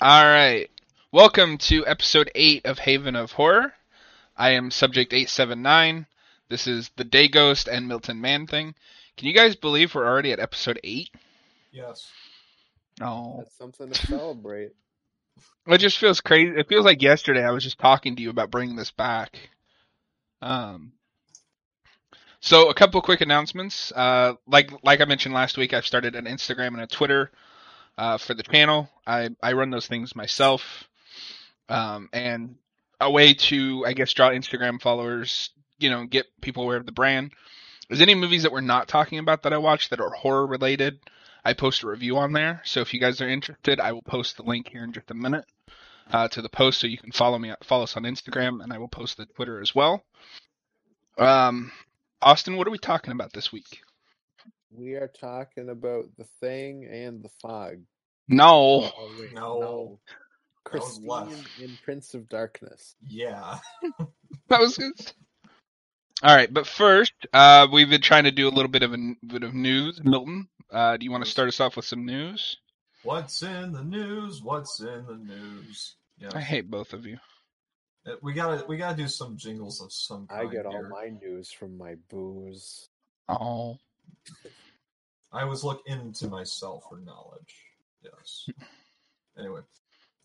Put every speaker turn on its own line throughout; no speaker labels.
All right. Welcome to episode 8 of Haven of Horror. I am subject 879. This is the Day Ghost and Milton Man thing. Can you guys believe we're already at episode 8?
Yes.
Oh.
That's something to celebrate.
It just feels crazy. It feels like yesterday I was just talking to you about bringing this back. Um, so a couple quick announcements. Uh, like like I mentioned last week, I've started an Instagram and a Twitter uh, for the channel. I I run those things myself, um, and a way to I guess draw Instagram followers, you know, get people aware of the brand. Is any movies that we're not talking about that I watched that are horror related? I post a review on there. So if you guys are interested, I will post the link here in just a minute uh, to the post, so you can follow me, follow us on Instagram, and I will post the Twitter as well. Um, Austin, what are we talking about this week?
We are talking about the thing and the fog.
No,
Oh, wait,
No. That was
Christine in Prince of Darkness.
Yeah.
that was good. All right, but first, uh, we've been trying to do a little bit of a n- bit of news. Milton, uh, do you want to start us off with some news?
What's in the news? What's in the news? Yeah.
I hate both of you.
Uh, We gotta we gotta do some jingles of some
I
kind
get all my news from my booze.
Oh,
I always look into myself for knowledge. Yes. anyway.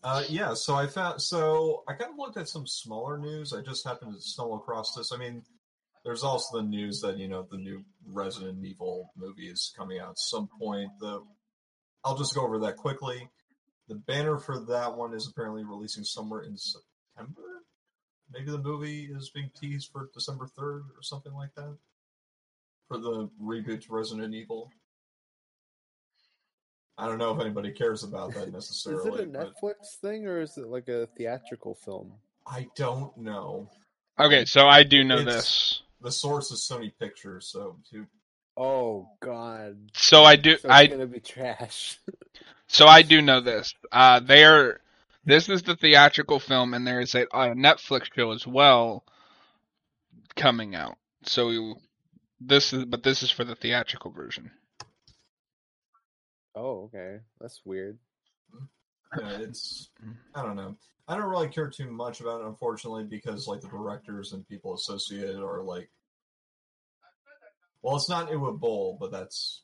Uh, yeah, so I found so I kind of looked at some smaller news. I just happened to stumble across this. I mean, there's also the news that you know the new Resident Evil movie is coming out at some point. The I'll just go over that quickly. The banner for that one is apparently releasing somewhere in September. Maybe the movie is being teased for December third or something like that for the reboot to Resident Evil. I don't know if anybody cares about that necessarily.
Is it a
but
Netflix thing or is it like a theatrical film?
I don't know.
okay. So I do know
It's-
this.
The source is Sony Pictures, so to,
Oh God!
So I do.
So it's
I
gonna be trash.
So I do know this. Uh, they're this is the theatrical film, and there is a, a Netflix show as well coming out. So you- this is, but this is for the theatrical version.
Oh, okay, that's weird.
yeah, it's I don't know. I don't really care too much about it, unfortunately, because like the directors and people associated are like, well, it's not Uwe Boll, but that's.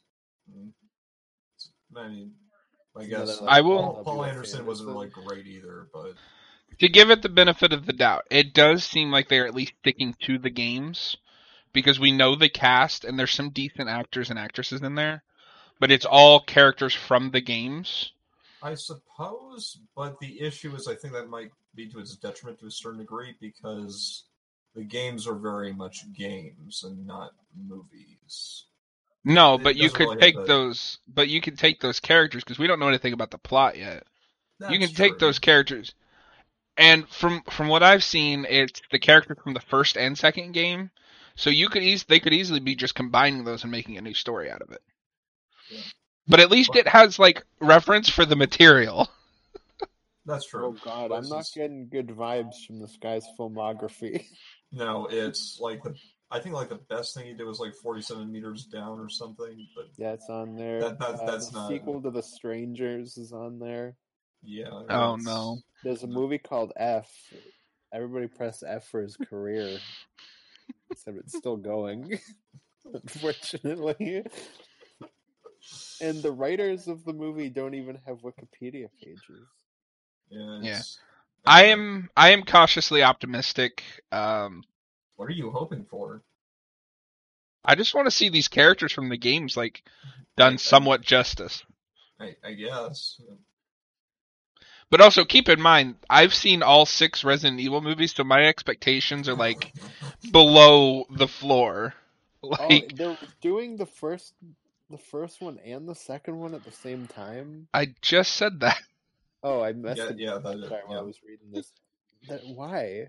mm, I mean, I
It's
guess
another,
I will-
Paul, Paul Anderson
or
wasn't
something.
really great either, but
To give it the benefit of the doubt, it does seem like they're at least sticking to the games because we know the cast and there's some decent actors and actresses in there, but it's all characters from the games.
I suppose, but the issue is I think that might be to its detriment to a certain degree because the games are very much games and not movies.
No,
It
but you could
really
take
the-
those, but you can take those characters because we don't know anything about the plot yet. you
That's
can take those characters and from from what i've seen it's the character from the first and second game so you could eas- they could easily be just combining those and making a new story out of it. But at least it has like reference for the material
That's true.
Oh God, I'm not
Versus-
getting good vibes from this guy's filmography.
No, it's like the. I think like the best thing he did was like 47 meters down or something. But
yeah, it's on there.
That- that-
Uh,
that's
the
not-
sequel to The Strangers is on there.
yeah.
Oh,
it's-
no.
There's a movie called F. Everybody press F for his career. Except it's still going, unfortunately. And the writers of the movie don't even have Wikipedia pages.
Yeah.
Yeah. i am i am cautiously optimistic um
What are you hoping for?
i just want to see these characters from the games like done somewhat justice
I, I guess.
but also keep in mind i've seen all six resident evil movies so my expectations are like below the floor
Oh,
like
they're doing the first, the first one and the second one at the same time.
I just said that.
Oh, I messed
Yeah,
it.
yeah, that is-
Sorry, while I was reading this. That, why?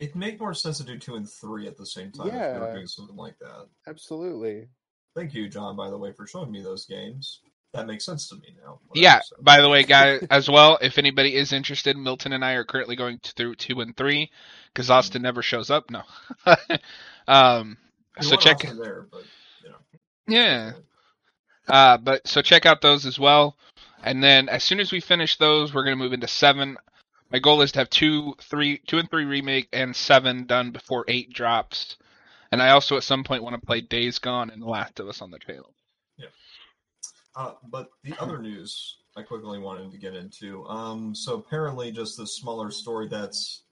It'd make more sense to do two and three at the same time if they were
Yeah.
doing something like that.
Absolutely.
Thank you, John, by the way, for showing me those games. That makes sense to me now.
Yeah.
So-
By the way, guys, as well, if anybody is interested, Milton and I are currently going through two and three because Austin never shows up. No. um.
You
So check.
often there, but you know.
Yeah. Uh. But so check out those as well. And then as soon as we finish those, we're gonna move into seven. My goal is to have two, three, two and three remake and seven done before eight drops. And I also at some point want to play Days Gone and The Last of Us on the channel. Yeah.
Uh, but the other news I quickly wanted to get into. Um, so apparently, just this smaller story that's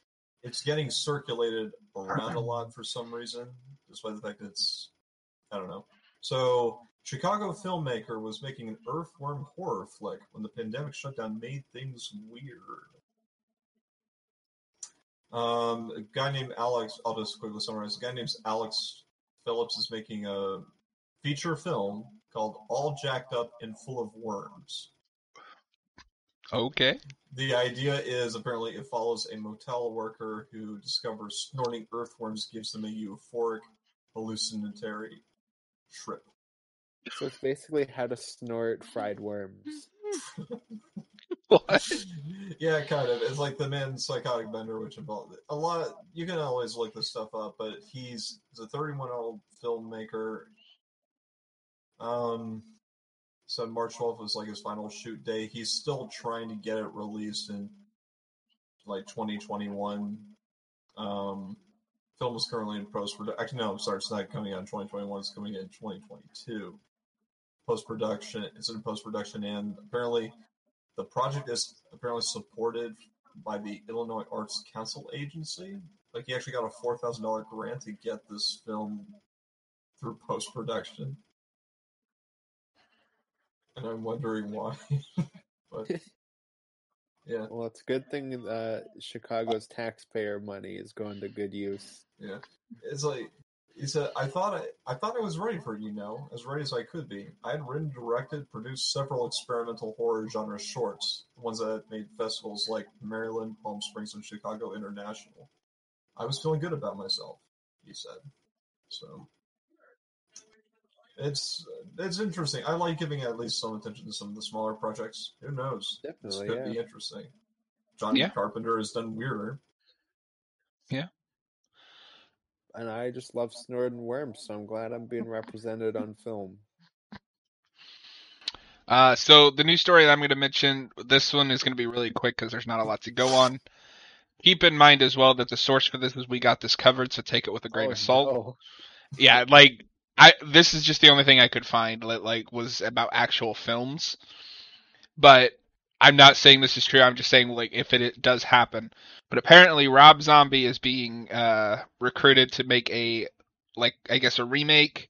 it's getting circulated around a lot for some reason, despite the fact that it's I don't know. So Chicago filmmaker was making an earthworm horror flick when the pandemic shutdown made things weird. Um, a guy named Alex, I'll just quickly summarize. A guy named Alex Phillips is making a feature film called All Jacked Up and Full of Worms.
Okay.
The idea is apparently it follows a motel worker who discovers snorting earthworms gives them a euphoric hallucinatory trip.
So it's basically how to snort fried worms.
What?
yeah, kind of. It's like the man's psychotic bender, which involved a lot. you can always look this stuff up, but he's, he's a 31 year old filmmaker. Um, so March 12th was like his final shoot day. He's still trying to get it released in like 2021. Um, film is currently in post production. Actually, no, I'm sorry, it's not coming out in 2021. It's coming in 2022. Post production, it's in post production, and apparently, the project is apparently supported by the Illinois Arts Council Agency. Like, he actually got a four thousand dollar grant to get this film through post production and I'm wondering why. but yeah,
Well, it's a good thing uh, Chicago's taxpayer money is going to good use.
yeah. It's like he said. I thought I, I thought I was ready for it, you know, as ready as I could be. I had written, directed, produced several experimental horror genre shorts, ones that had made festivals like Maryland, Palm Springs, and Chicago International. I was feeling good about myself, he said. So it's it's interesting. I like giving at least some attention to some of the smaller projects. Who knows? This could
yeah.
be interesting. John
Yeah.
Carpenter has done weirder.
And I just love snorting worms, so I'm glad I'm being represented on film.
Uh, so the new story that I'm going to mention, this one is going to be really quick because there's not a lot to go on. Keep in mind as well that the source for this is we got this covered, so take it with a grain
Oh,
of salt.
no.
Yeah, like I this is just the only thing I could find that like was about actual films. But I'm not saying this is true. I'm just saying like if it, it does happen. But apparently Rob Zombie is being uh recruited to make a like I guess a remake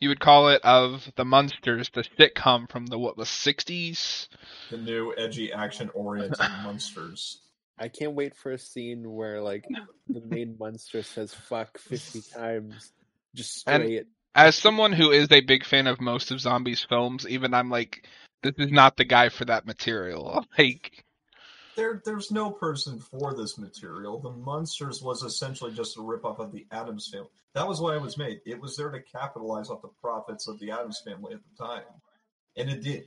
you would call it of the Munsters, the sitcom from the what the 60s.
The new edgy action oriented Munsters.
I can't wait for a scene where like the main monster says "fuck" fifty times, just
And-
straight.
As someone who is a big fan of most of Zombies films, even I'm like this is not the guy for that material. Like
There, there's no person for this material. The Munsters was essentially just a ripoff of the Addams Family. That was why it was made. It was there to capitalize off the profits of the Addams Family at the time, and it did.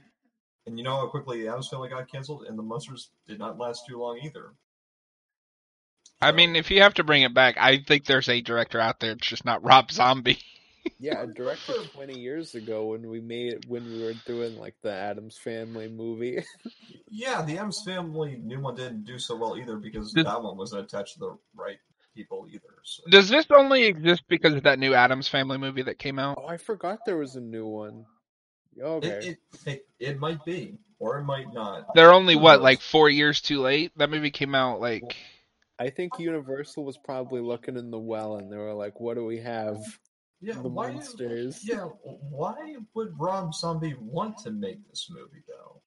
And you know how quickly the Addams Family got canceled, and the Munsters did not last too long either.
I mean, if you have to bring it back, I think there's a director out there. It's just not Rob Zombie.
Yeah, a director twenty years ago when we made when we were doing like the Addams Family movie.
Yeah, the Addams Family new one didn't do so well either because
Did-
that one wasn't attached to the right people either. So.
Does this only exist because of that new Addams Family movie that came out?
oh, I forgot there was a new one. Okay,
It, it, it, it might be, or it might not.
They're only what, like four years too late. That movie came out like
I think Universal was probably looking in the well and they were like, "What do we have?
Yeah,
the
why,
Munsters."
Yeah, why would Rob Zombie want to make this movie though?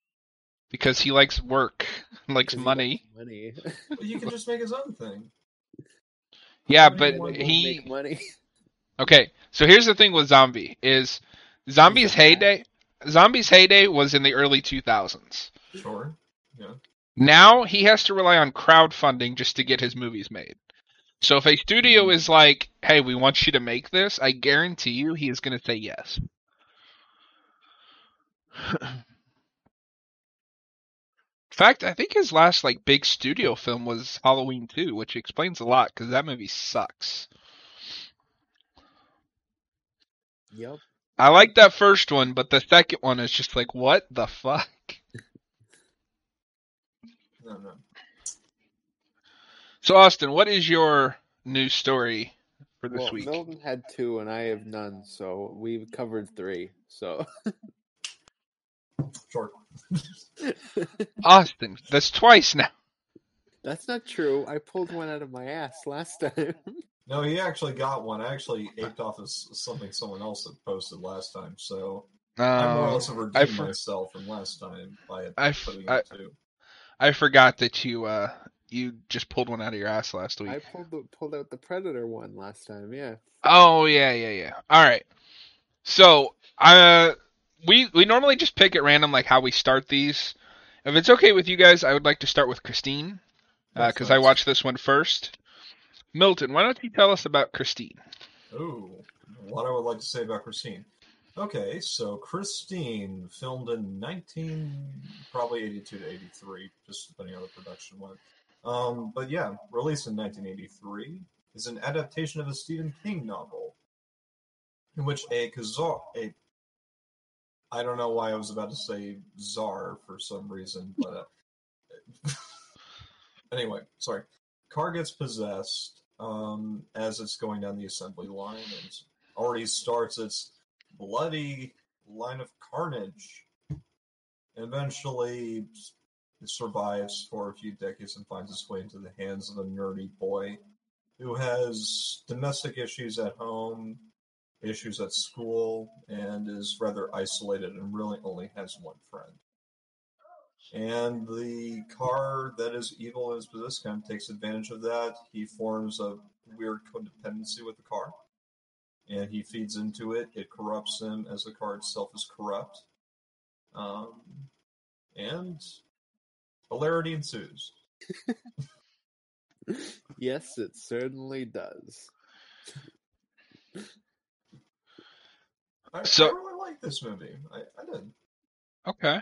because he likes work, likes
'Cause he
money.
likes money.
Well, you can just make his own thing.
Yeah,
What
but
you want to
he
make money.
okay. So here's the thing with Zombie is Zombie's
He's a hack.
heyday. Zombie's heyday was in the early 2000s.
Sure. Yeah.
Now he has to rely on crowdfunding just to get his movies made. So if a studio is like, "Hey, we want you to make this," I guarantee you he is going to say yes. In fact, I think his last like big studio film was Halloween 2, which explains a lot cuz that movie sucks.
Yep.
I like that first one, but the second one is just like, what the fuck?
no, no.
So Austin, what is your news story for this
well,
week?
Milton had two and I have none, so we've covered three. So
Short.
Austin, that's twice now.
that's not true. I pulled one out of my ass last time.
No, he actually got one. I actually aped off of something someone else had posted last time, so I more or
Um,
less have
I
redeemed
for-
myself from last time by
I f-
putting
I-
it too.
I forgot that you uh you just pulled one out of your ass last week.
I pulled the, pulled out the Predator one last time. Yeah.
Oh yeah, yeah, yeah. All right. So, uh, we we normally just pick at random like how we start these. If it's okay with you guys, I would like to start with Christine because I
nice.
watched this one first. Milton, why don't you tell us about Christine?
Ooh, what I would like to say about Christine. Okay, so Christine filmed in 19, probably 82 to 83, just depending on the production went. Um, but yeah, released in 1983, is an adaptation of a Stephen King novel, in which a Khazar, a I don't know why I was about to say czar for some reason, but uh, anyway, sorry. Car gets possessed um, as it's going down the assembly line and already starts its bloody line of carnage. And eventually, it survives for a few decades and finds its way into the hands of a nerdy boy who has domestic issues at home, issues at school, and is rather isolated and really only has one friend. And the car that is evil in his possession kind of takes advantage of that. He forms a weird codependency with the car, and he feeds into it. It corrupts him as the car itself is corrupt. Um, and hilarity ensues.
Yes, it certainly does.
I,
So-
I really like this movie. I, I did.
Okay.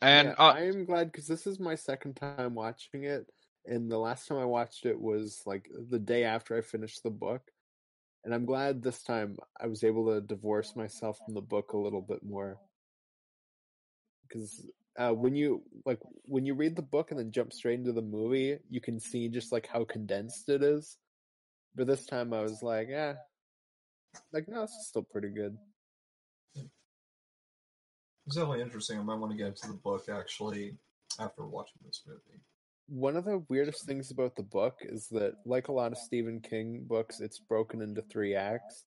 And
Yeah,
uh,
I am glad because this is my second time watching it, and the last time I watched it was like the day after I finished the book. And I'm glad this time I was able to divorce myself from the book a little bit more. Because uh, when you like when you read the book and then jump straight into the movie, you can see just like how condensed it is. But this time I was like, yeah, like no, it's still pretty good.
It's definitely interesting. I might want to get into the book actually after watching this movie.
One of the weirdest things about the book is that, like a lot of Stephen King books, it's broken into three acts.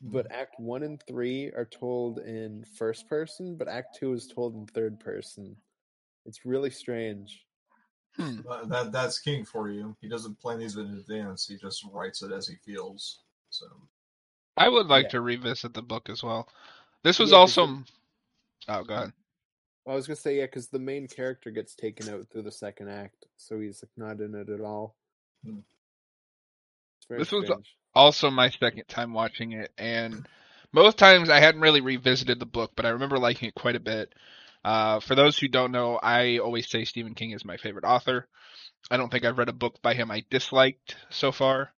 But Act one and three are told in first person, but Act two is told in third person. It's really strange.
hmm,
Uh, that that's King for you. He doesn't plan these in advance. He just writes it as he feels. So
I would like
yeah.
to revisit the book as well. This was
Yeah, 'cause
also. Oh, go ahead.
Well, I was gonna say yeah, because the main character gets taken out through the second act, so he's like not in it at all.
Hmm.
Very
This was also my second time watching it, and most times I hadn't really revisited the book, but I remember liking it quite a bit. Uh, for those who don't know, I always say Stephen King is my favorite author. I don't think I've read a book by him I disliked so far.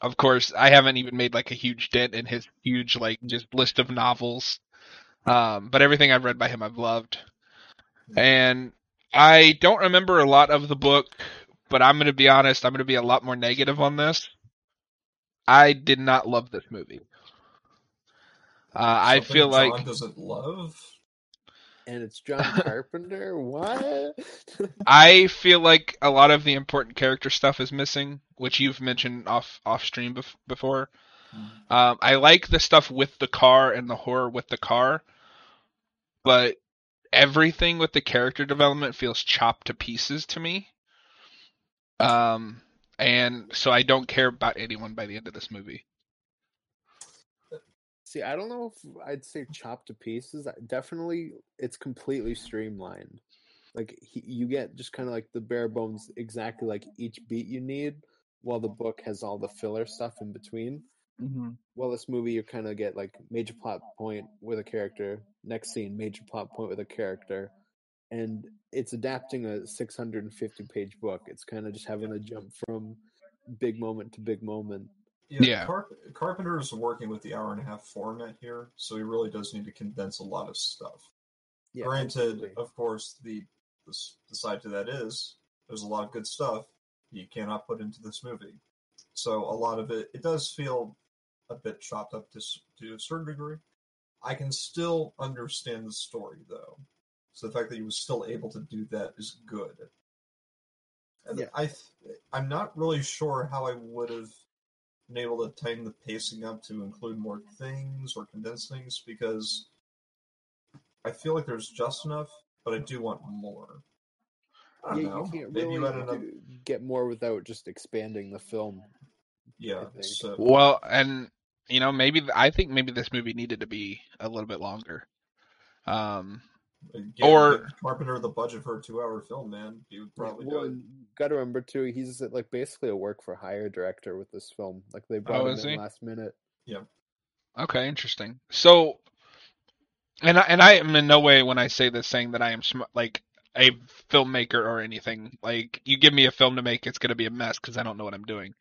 Of course, I haven't even made like a huge dent in his huge like just list of novels. Um, but everything I've read by him I've loved. And I don't remember a lot of the book, but I'm going to be honest, I'm going to be a lot more negative on this. I did not love this movie. Uh, I
something
feel
John
like
doesn't love.
And it's John Carpenter. what?
I feel like a lot of the important character stuff is missing, which you've mentioned off off stream bef- before.
Hmm.
Um, I like the stuff with the car and the horror with the car, but everything with the character development feels chopped to pieces to me. Um, and so I don't care about anyone by the end of this movie.
See, I don't know if I'd say chopped to pieces. Definitely, it's completely streamlined. Like he, you get just kind of like the bare bones, exactly like each beat you need, while the book has all the filler stuff in between.
Mm-hmm.
Well, this movie you kind of get like major plot point with a character, next scene major plot point with a character, and it's adapting a 650 page book. It's kind of just having to jump from big moment to big moment.
Yeah,
Yeah.
Carp- Carpenter is working with the hour and a half format here, so he really does need to condense a lot of stuff.
Yeah,
Granted,
absolutely.
of course, the this, the side to that is there's a lot of good stuff you cannot put into this movie. So a lot of it, it does feel a bit chopped up to, to a certain degree. I can still understand the story though. So the fact that he was still able to do that is good. And
Yeah.
I, th- I'm not really sure how I would have been able to tighten the pacing up to include more things or condense things because I feel like there's just enough, but I do want more. I don't
Yeah,
know.
you can't
Maybe
really
you had another.
do- get more without just expanding the film.
Yeah. So
Well, and you know, maybe I think maybe this movie needed to be a little bit longer. Um,
Give,
Or-
Carpenter the budget for a two-hour film, man. He would probably
well,
do it.
gotta remember too, he's like basically a work for hire director with this film. Like they brought
Oh,
him in
he?
last minute. Yep.
okay, interesting. So, and I, and I am in no way when I say this saying that I am sm- like a filmmaker or anything. Like you give me a film to make, it's gonna be a mess because I don't know what I'm doing.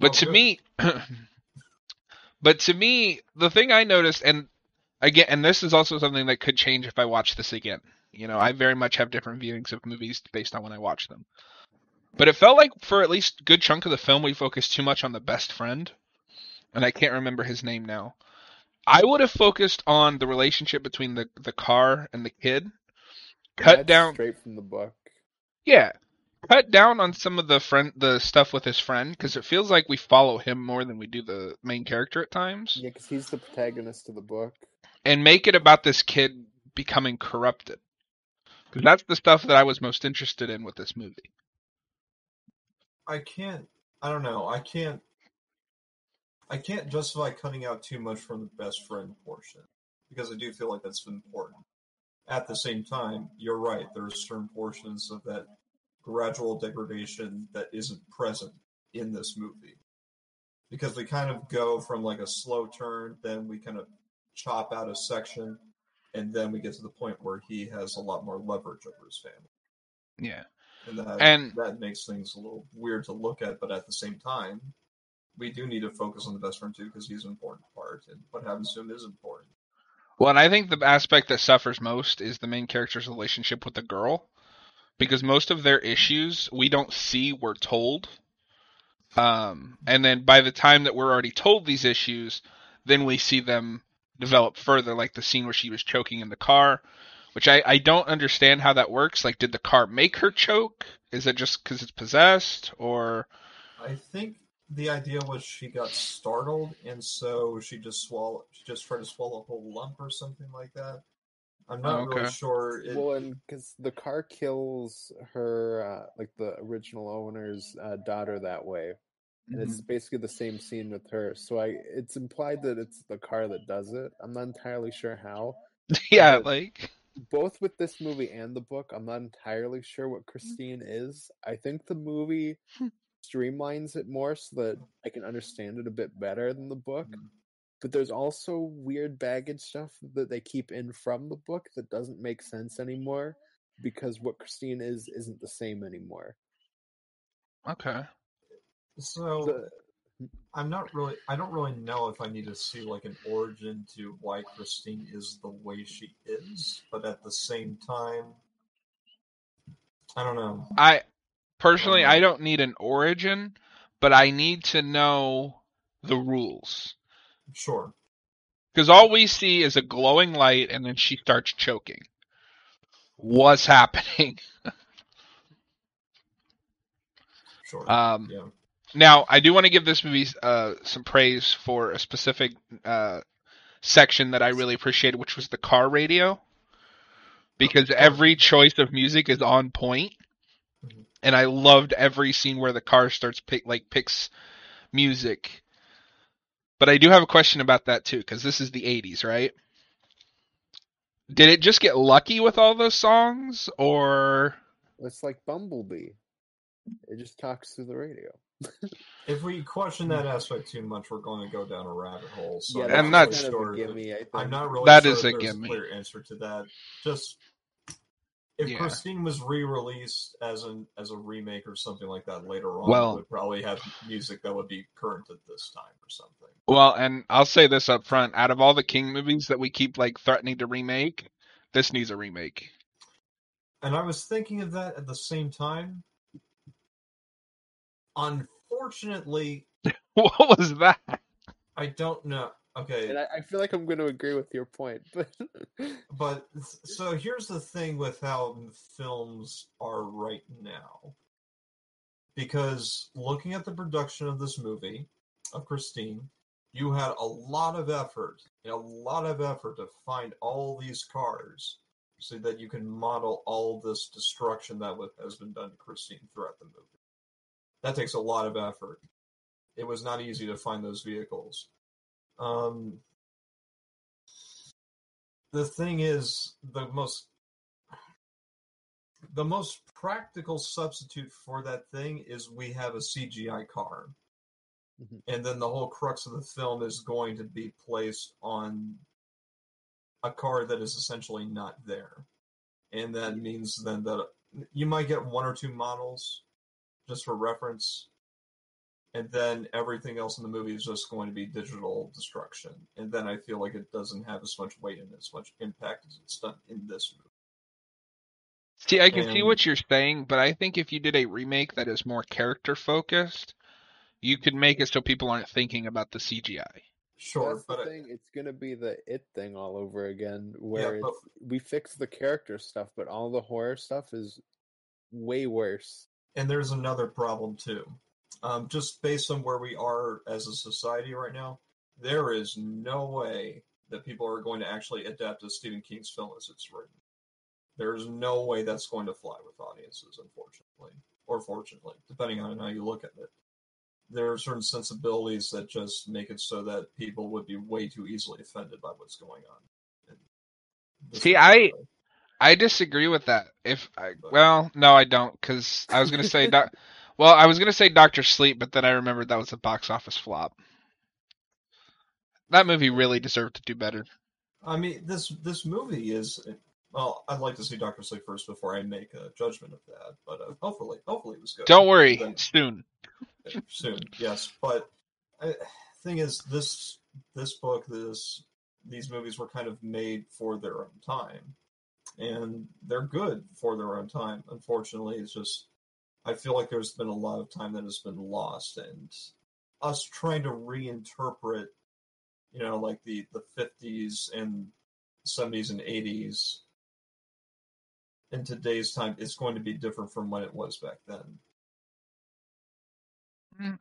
But
Oh,
to
good.
me, but to me, the thing I noticed, and again, and this is also something that could change if I watch this again. You know, I very much have different viewings of movies based on when I watch them. But it felt like for at least a good chunk of the film, we focused too much on the best friend, and I can't remember his name now. I would have focused on the relationship between the the car and the kid. Cut
That's
down,
straight from the book.
yeah, cut down on some of the friend the stuff with his friend because it feels like we follow him more than we do the main character at times.
Yeah, because he's the protagonist of the book.
And make it about this kid becoming corrupted. Because that's the stuff that I was most interested in with this movie.
I can't. I don't know. I can't. I can't justify cutting out too much from the best friend portion because I do feel like that's important. At the same time, you're right. There are certain portions of that gradual degradation that isn't present in this movie because we kind of go from like a slow turn, then we kind of chop out a section, and then we get to the point where he has a lot more leverage over his family
Yeah.
and that
And-
that makes things a little weird to look at. But at the same time, we do need to focus on the best friend too because he's an important part, and what happens to him is important.
Well, and I think the aspect that suffers most is the main character's relationship with the girl. Because most of their issues we don't see, we're told. Um, and then by the time that we're already told these issues, then we see them develop further, like the scene where she was choking in the car, which I, I don't understand how that works. Like, did the car make her choke? Is it just because it's possessed? Or.
I think the idea was she got startled, and so she just swallow. She just tried to swallow a whole lump or something like that. I'm not
Okay.
really sure. It,
well, and because the car kills her, uh, like the original owner's uh, daughter that way, and
Mm-hmm.
it's basically the same scene with her. So I, it's implied that it's the car that does it. I'm not entirely sure how.
yeah, like.
Both with this movie and the book, I'm not entirely sure what Christine is. I think the movie
Hmm.
streamlines it more so that I can understand it a bit better than the book.
Mhm.
But there's also weird baggage stuff that they keep in from the book that doesn't make sense anymore because what Christine is isn't the same anymore.
Okay.
So I'm not really. I don't really know if I need to see like an origin to why Christine is the way she is, but at the same time, I don't know.
I personally I don't need an origin, but I need to know the rules.
Sure.
Because all we see is a glowing light and then she starts choking. What's happening?
Sure.
Um,
yeah.
Now, I do want to give this movie uh, some praise for a specific uh, section that I really appreciated, which was the car radio. Because every choice of music is on point,
Mhm.
and I loved every scene where the car starts pick like picks music. But I do have a question about that too, because this is the '80s, right? Did it just get lucky with all those songs, or
It's like Bumblebee. It just talks through the radio.
If we question that aspect too much, we're going to go down a rabbit hole. So
yeah,
I'm
that's
And
not
that's-
kind
really
of a
sure.
gimme. I think.
I'm not really
That
sure
is a gimme.
clear answer to that. Just if
Yeah.
Christine was re-released as an as a remake or something like that later on,
Well-
it would probably have music that would be current at this time or something.
well? And I'll say this up front: out of all the King movies that we keep like threatening to remake, this needs a remake.
And I was thinking of that at the same time. Unfortunately,
What was that?
I don't know. Okay,
And I, I feel like I'm going to agree with your point, but
but so here's the thing with how films are right now. Because looking at the production of this movie, of Christine, you had a lot of effort, a lot of effort to find all these cars so that you can model all this destruction that has been done to Christine throughout the movie. That takes a lot of effort. It was not easy to find those vehicles. Um, the thing is, the most the most practical substitute for that thing is we have a CGI car.
Mhm.
And then the whole crux of the film is going to be placed on a car that is essentially not there. And that means then that you might get one or two models just for reference. And then everything else in the movie is just going to be digital destruction. And then I feel like it doesn't have as much weight and as much impact as it's done in this movie.
See, I can see what you're saying, but I think if you did a remake that is more character focused, you could make it so people aren't thinking about the CGI.
Sure,
that's
but
the
I-
It's going to be the it thing all over again, where
but-
it's, we fix the character stuff, but all the horror stuff is way worse.
And there's another problem too. Um, just based on where we are as a society right now, there is no way that people are going to actually adapt to Stephen King's film as it's written. There's no way that's going to fly with audiences, unfortunately, or fortunately, depending on how you look at it. There are certain sensibilities that just make it so that people would be way too easily offended by what's going on.
See, I- I disagree with that. If I, well, no, I don't, because I was gonna say, doc, well, I was gonna say Doctor Sleep, but then I remembered that was a box office flop. That movie really deserved to do better.
I mean, this this movie is well. I'd like to see Doctor Sleep first before I make a judgment of that. But uh, hopefully, hopefully it was good.
Don't worry,
Then-
soon.
soon, yes. But uh, thing is, this this book, this these movies were kind of made for their own time, and they're good for their own time. Unfortunately, it's just I feel like there's been a lot of time that has been lost, and us trying to reinterpret, you know, like the the 50s and 70s and 80s in today's time, it's going to be different from when it was back then.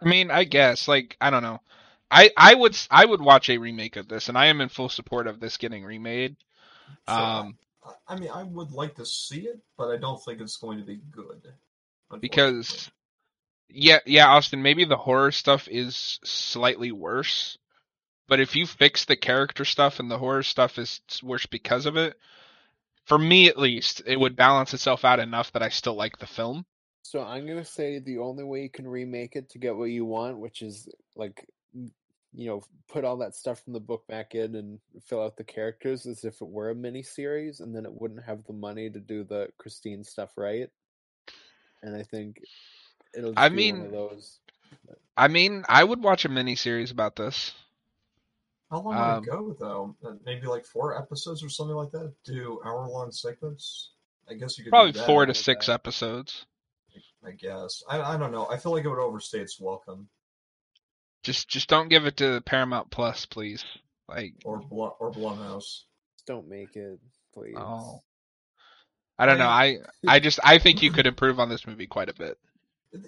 I mean, I guess, like, I don't know. I, I would I would watch a remake of this, and I am in full support of this getting remade.
So,
Um,
I- I mean, I would like to see it, but I don't think it's going to be good.
because yeah yeah austin maybe the horror stuff is slightly worse but if you fix the character stuff and the horror stuff is worse because of it for me at least it would balance itself out enough that i still like the film
So I'm gonna say the only way you can remake it to get what you want, which is like, m- you know, put all that stuff from the book back in and fill out the characters, as if it were a mini series, and then it wouldn't have the money to do the Christine stuff right. And I think it'll. Just
I
be one
mean,
of those.
i mean i would watch a mini series about this
How long
um,
would it go though? Uh, Maybe like four episodes or something like that. Do hour long segments. I guess you could
probably
do that,
four to
with
six
that.
episodes
I guess I, I don't know. I feel like it would overstay its welcome,
just just don't give it to paramount plus please like
or Bl- or Blumhouse.
Don't make it, please.
oh i don't know
I-
i i just i think you could improve on this movie quite a bit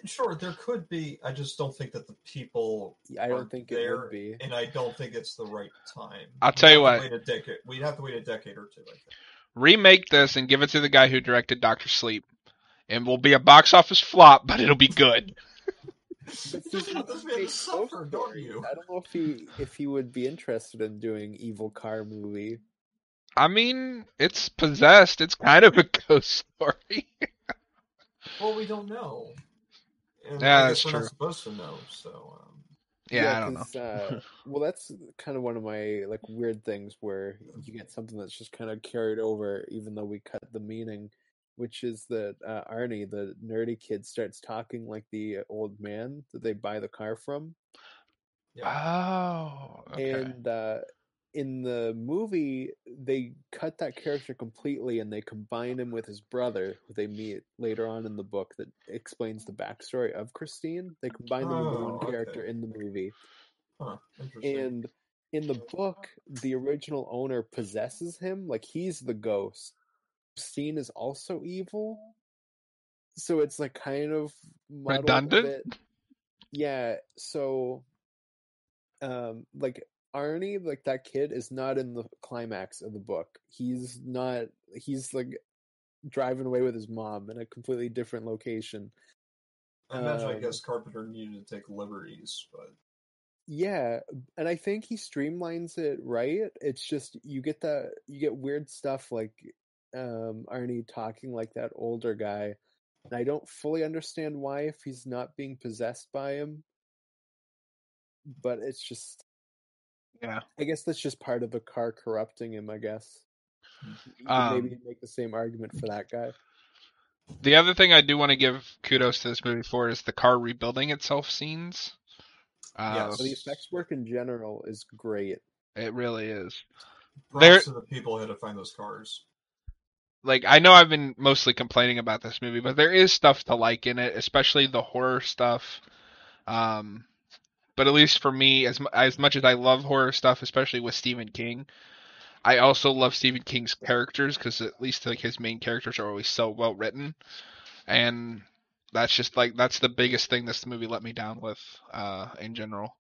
Sure, there could be. I just don't think that the people
I don't think it
there,
would be.
and I don't think it's the right time.
I'll
We'd
tell you what.
Wait a decade. We'd have to wait a decade or two. I think.
remake this and give it to the guy who directed Doctor Sleep. And will be a box office flop, but it'll be good.
This
This
is
man
a fake
suffer,
ghost
don't you?
I don't know if he if he would be interested in doing evil car movie.
I mean, it's possessed. It's kind of a ghost story.
Well, we don't know. And
Yeah,
I
that's
guess we're
true.
not supposed to know. So, um,
yeah, I don't know.
'cause, uh, well, that's kind of one of my like weird things where you get something that's just kind of carried over, even though we cut the meaning. Which is that uh, Arnie, the nerdy kid, starts talking like the old man that they buy the car from,
yeah.
Oh, okay.
and uh, in the movie they cut that character completely and they combine him with his brother who they meet later on in the book that explains the backstory of christine they combine them into
Oh,
one
okay.
character in the movie
Huh,
and in the book the original owner possesses him like he's the ghost christine is also evil so it's like kind of
Redundant?
bit. yeah so um like arnie like that kid is not in the climax of the book he's not he's like driving away with his mom in a completely different location
I imagine, I
um,
guess Carpenter needed to take liberties, but
Yeah, and I think he streamlines it right. It's just you get that you get weird stuff like um Arnie talking like that older guy. And I don't fully understand why if he's not being possessed by him. But it's just
Yeah.
I guess that's just part of the car corrupting him, I guess. You
Um,
maybe make the same argument for that guy.
The other thing I do want to give kudos to this movie for is the car rebuilding itself scenes. Uh,
Yes.
So the effects work in general is great.
It really is.
props
There-
to the people who had to find those cars.
Like I know I've been mostly complaining about this movie, but there is stuff to like in it, especially the horror stuff. Um, but at least for me, as as much as I love horror stuff, especially with Stephen King, I also love Stephen King's characters because at least like his main characters are always so well written, and that's just like that's the biggest thing this movie let me down with, uh, in general.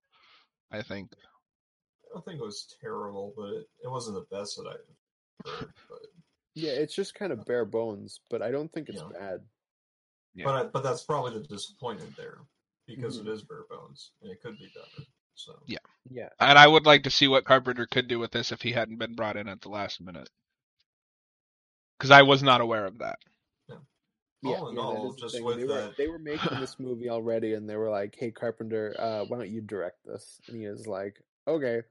I think.
I don't think it was terrible, but it, it wasn't the best that I've heard. But
Yeah, it's just kind of bare bones, but I don't think it's
Yeah.
bad.
Yeah.
but I, but that's probably the disappointment there because
Mhm.
it is bare bones and it could be better. So
Yeah.
Yeah.
And I would like to see what Carpenter could do with this if he hadn't been brought in at the last minute. Because I was not aware of that.
Yeah,
All in
yeah,
all,
is the
just with
they were they were making this movie already, and they were like, "Hey, Carpenter, uh, why don't you direct this?" And he was like, "Okay."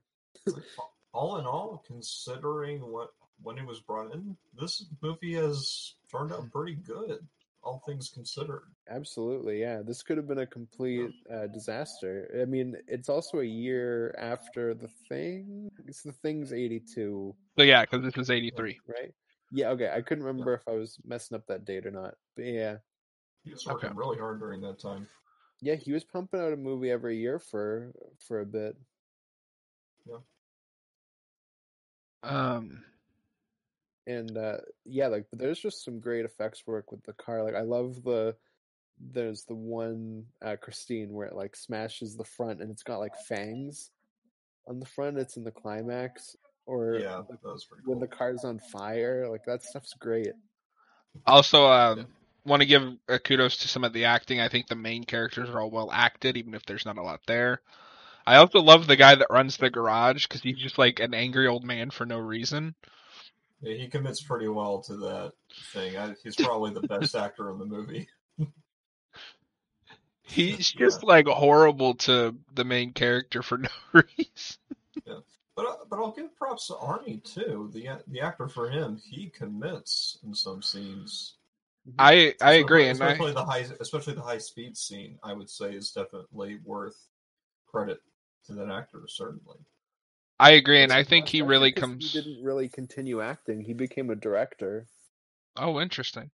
all in all, considering what when it was brought in, this movie has turned out pretty good, all things considered.
Absolutely, yeah. This could have been a complete uh, disaster. I mean, it's also a year after the thing. It's the thing's eighty-two,
So yeah, because this is '83.
right? Yeah. Okay, I couldn't remember if I was messing up that date or not, but yeah,
He was working
Okay.
really hard during that time.
yeah. He was pumping out a movie every year for for a bit.
Um,
and uh yeah like there's just some great effects work with the car like i love the there's the one uh christine where it like smashes the front and it's got like fangs on the front it's in the climax or
yeah,
like,
that was pretty
when
cool.
the car's on fire like that stuff's great
also, um,
Yeah.
want to give uh, kudos to some of the acting. I think the main characters are all well acted, even if there's not a lot there. I also love the guy that runs the garage because he's just like an angry old man for no reason.
Yeah, he commits pretty well to that thing. I, he's probably the best actor in the movie.
He's just like horrible to the main character for no reason. yeah.
But uh, but I'll give props to Arnie too. The the actor for him, he commits in some scenes.
I I agree, and I,
especially the high especially the high speed scene. I would say is definitely worth credit to that actor. Certainly.
I agree, and I think he really
'cause
comes.
he didn't really continue acting he became a director
Oh, interesting.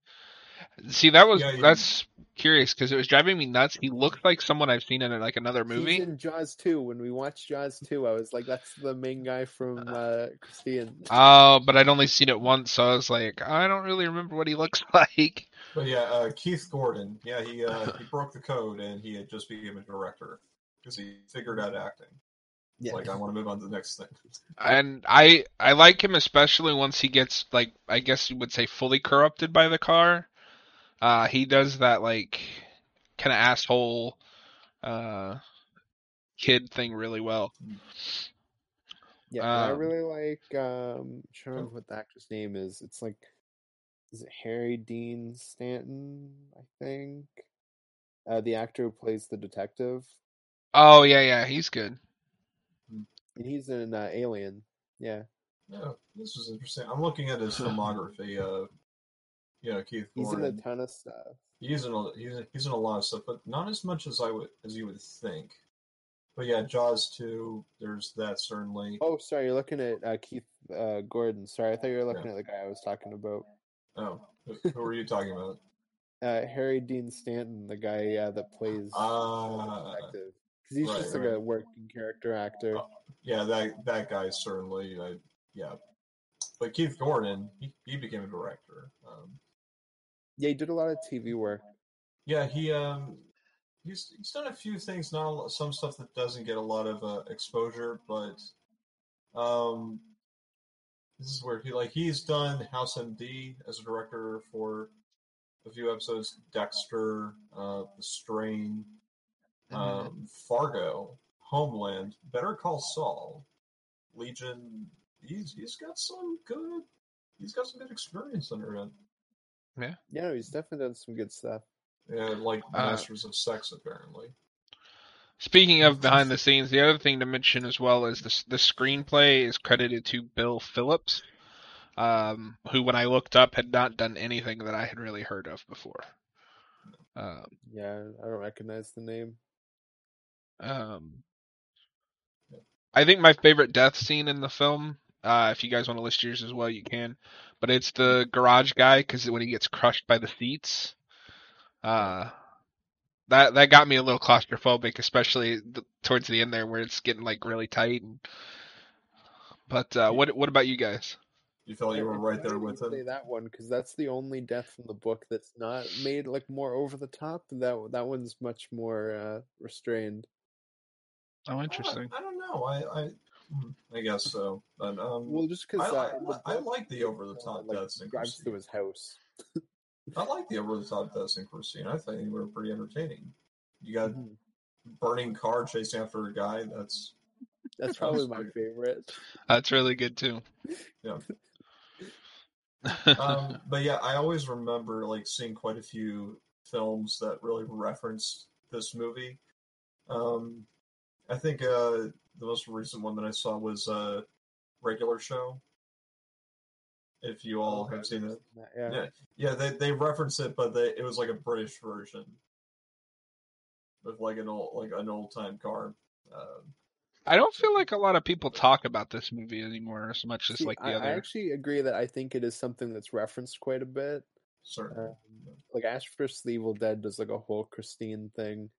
See, that was
Yeah, he-
that's curious because it was driving me nuts. He looked like someone I've seen in like another movie.
he's in jaws 2 when we watched jaws 2 i was like that's the main guy from uh christine
Oh, but I'd only seen it once, so I was like, I don't really remember what he looks like.
But yeah, uh, Keith Gordon. Yeah, he uh, he broke the code and he had just became a director because he figured out acting. It's
yeah
Like I want to move on to the next thing.
And I I like him especially once he gets like I guess you would say fully corrupted by the car. Uh, he does that like kind of asshole uh kid thing really well.
Yeah, and I
Um,
really like um I'm trying to remember what the actor's name is. It's like is it Harry Dean Stanton, I think. Uh the actor who plays the detective.
Oh yeah, yeah, he's good.
And he's in uh, Alien. Yeah.
Yeah, this is interesting. I'm looking at his filmography. Uh, yeah, Keith
He's in a ton of stuff.
He's in a, he's, he's in a lot of stuff, but not as much as I would as you would think. but yeah, Jaws two. There's that certainly.
Oh, sorry, you're looking at uh, Keith uh, Gordon. Sorry, I thought you were looking
Yeah.
at the guy I was talking about.
Oh, who were you talking about?
Uh, Harry Dean Stanton, the guy uh, that plays
Ah,
detective. Because he's
right,
just like
right.
a working character actor.
Oh. yeah, that that guy certainly. I, yeah, but Keith Gordon, he, he became a director. Um,
Yeah, he did a lot of TV work.
yeah, he um, he's he's done a few things. Not a lot, some stuff that doesn't get a lot of uh, exposure, but um, this is where he like he's done House MD as a director for a few episodes. Dexter, uh, The Strain, um, Fargo, Homeland, Better Call Saul, Legion. He's he's got some good. He's got some good experience under him.
Yeah, yeah, he's definitely done some good stuff.
Yeah, like
Uh,
Masters of Sex, apparently.
Speaking of behind the scenes, the other thing to mention as well is the the screenplay is credited to Bill Phillips, um, who, when I looked up, had not done anything that I had really heard of before. Um,
Yeah, I don't recognize the name.
Um, I think my favorite death scene in the film, uh, if you guys want to list yours as well, you can. But it's the garage guy because when he gets crushed by the seats, uh, that that got me a little claustrophobic, especially the, towards the end there where it's getting like really tight. And, but uh, what what about you guys?
You felt you were right there
would
with
Say
him.
that one because that's the only death from the book that's not made like more over the top. That that one's much more uh, restrained.
Oh, interesting.
I don't know. I I, hmm, I guess so. But um,
Well, just because
I,
uh, in the
I like the over the
uh,
top
like
deaths in
drives through
Christine.
his house.
I like the over the top deaths in Christine. I think they were pretty entertaining. You got
Mhm.
burning car chasing after a guy. That's
That's probably
was
my
pretty-
favorite.
That's really good too.
Yeah. um, but yeah, I always remember like seeing quite a few films that really referenced this movie. Um, I think uh, the most recent one that I saw was uh, Regular Show. If you all have seen it,
Yeah.
yeah, yeah, they they referenced it, but they, it was like a British version with like an old like an old time car. Um,
I don't feel like a lot of people talk about this movie anymore as much as
See,
like the
I,
other.
I actually agree that I think it is something that's referenced quite a bit.
certainly.
Um, like Ash vs. the Evil Dead does like a whole Christine thing,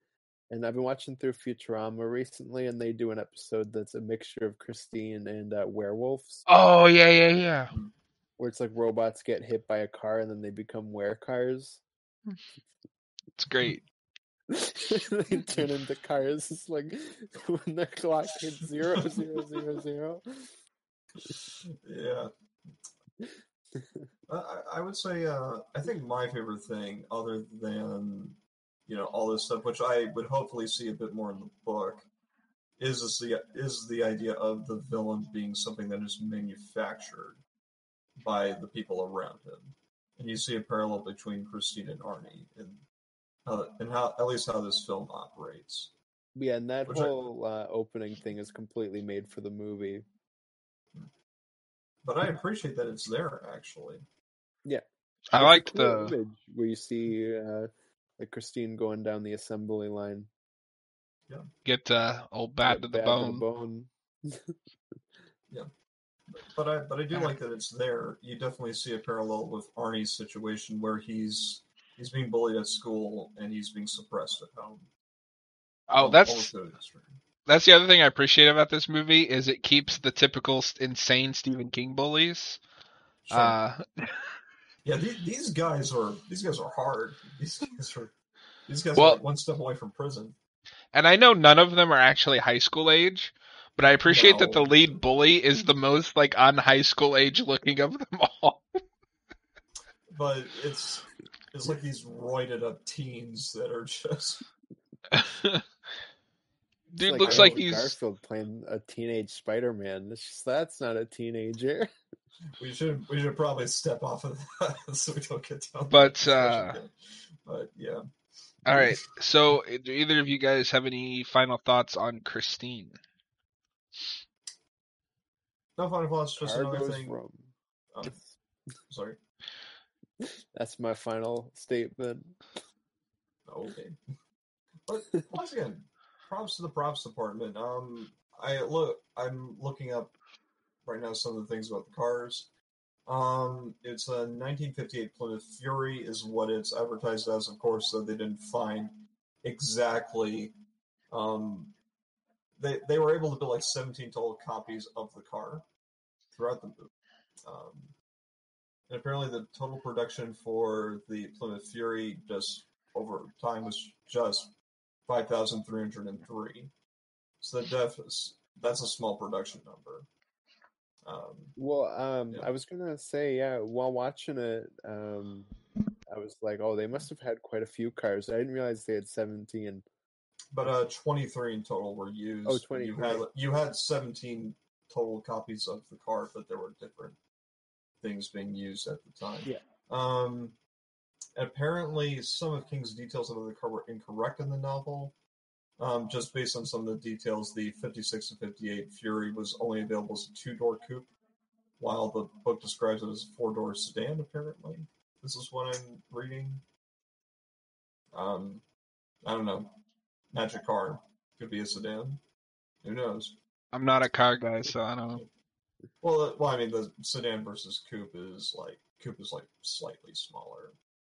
and I've been watching through Futurama recently, and they do an episode that's a mixture of Christine and uh, werewolves,
Oh yeah, yeah, yeah.
where it's like robots get hit by a car and then they become werecars.
It's great.
they turn into cars. It's like when the clock hits zero zero zero zero.
yeah. I, I- I would say uh, I think my favorite thing, other than you know all this stuff, which I would hopefully see a bit more in the book, is this the is the idea of the villain being something that is manufactured by the people around him, and you see a parallel between Christine and Arnie, and how and how at least how this film operates.
Yeah, and that
Which I-
whole uh, opening thing is completely made for the movie.
But I appreciate that it's there actually.
Yeah, I
It's a
liked
cool
the
image where you see uh, like Christine going down the assembly line. Yeah.
get uh, old bat, to the
Bad
bone.
yeah.
But I but I do like that it's there. You definitely see a parallel with Arnie's situation where he's he's being bullied at school and he's being suppressed at home.
Oh,
All-
that's
all through this.
that's the other thing I appreciate about this movie is it keeps the typical insane Stephen King bullies.
Sure.
Uh,
yeah, these, these guys are these guys are hard. These guys are these guys
Well-
are one step away from prison.
and I know none of them are actually high school age, but I appreciate that the lead bully is the most like on high school age looking of them all.
But it's it's like these roided up teens that are just
It's
Dude looks like he's
Garfield playing a teenage Spider-Man. It's just, that's not a teenager.
we should we should probably step off of that so we don't get down.
But, uh,
but yeah.
all right. So, do either of you guys have any final thoughts on Christine?
No final thoughts. Just another
Cargo's
thing.
from.
Um, sorry.
That's my final statement.
Okay. But once again, props to the props department. Um, I look, I'm looking up right now some of the things about the cars. Um, it's a 1958 Plymouth Fury, is what it's advertised as, of course. So they didn't find exactly. Um, they they were able to build like 17 total copies of the car throughout the movie. Um, and apparently, the total production for the Plymouth Fury just over time was just 5,303. So that def- that's a small production number. Um,
Well, um,
Yeah.
I was gonna say, yeah, while watching it, um, I was like, oh, they must have had quite a few cars. I didn't realize they had 17.
but uh, 23 in total were used.
Oh,
You had you had 17 total copies of the car, but there were different things being used at the time.
Yeah.
Um, apparently, some of King's details of the car were incorrect in the novel. Um, just based on some of the details, the 56 to 58 Fury was only available as a two door coupe, while the book describes it as a four door sedan, apparently. This is what I'm reading. Um, I don't know. Magic car could be a sedan. Who knows?
I'm not a car guy, so I don't know.
Well, uh, well, I mean, the sedan versus coupe is like coupe is like slightly smaller,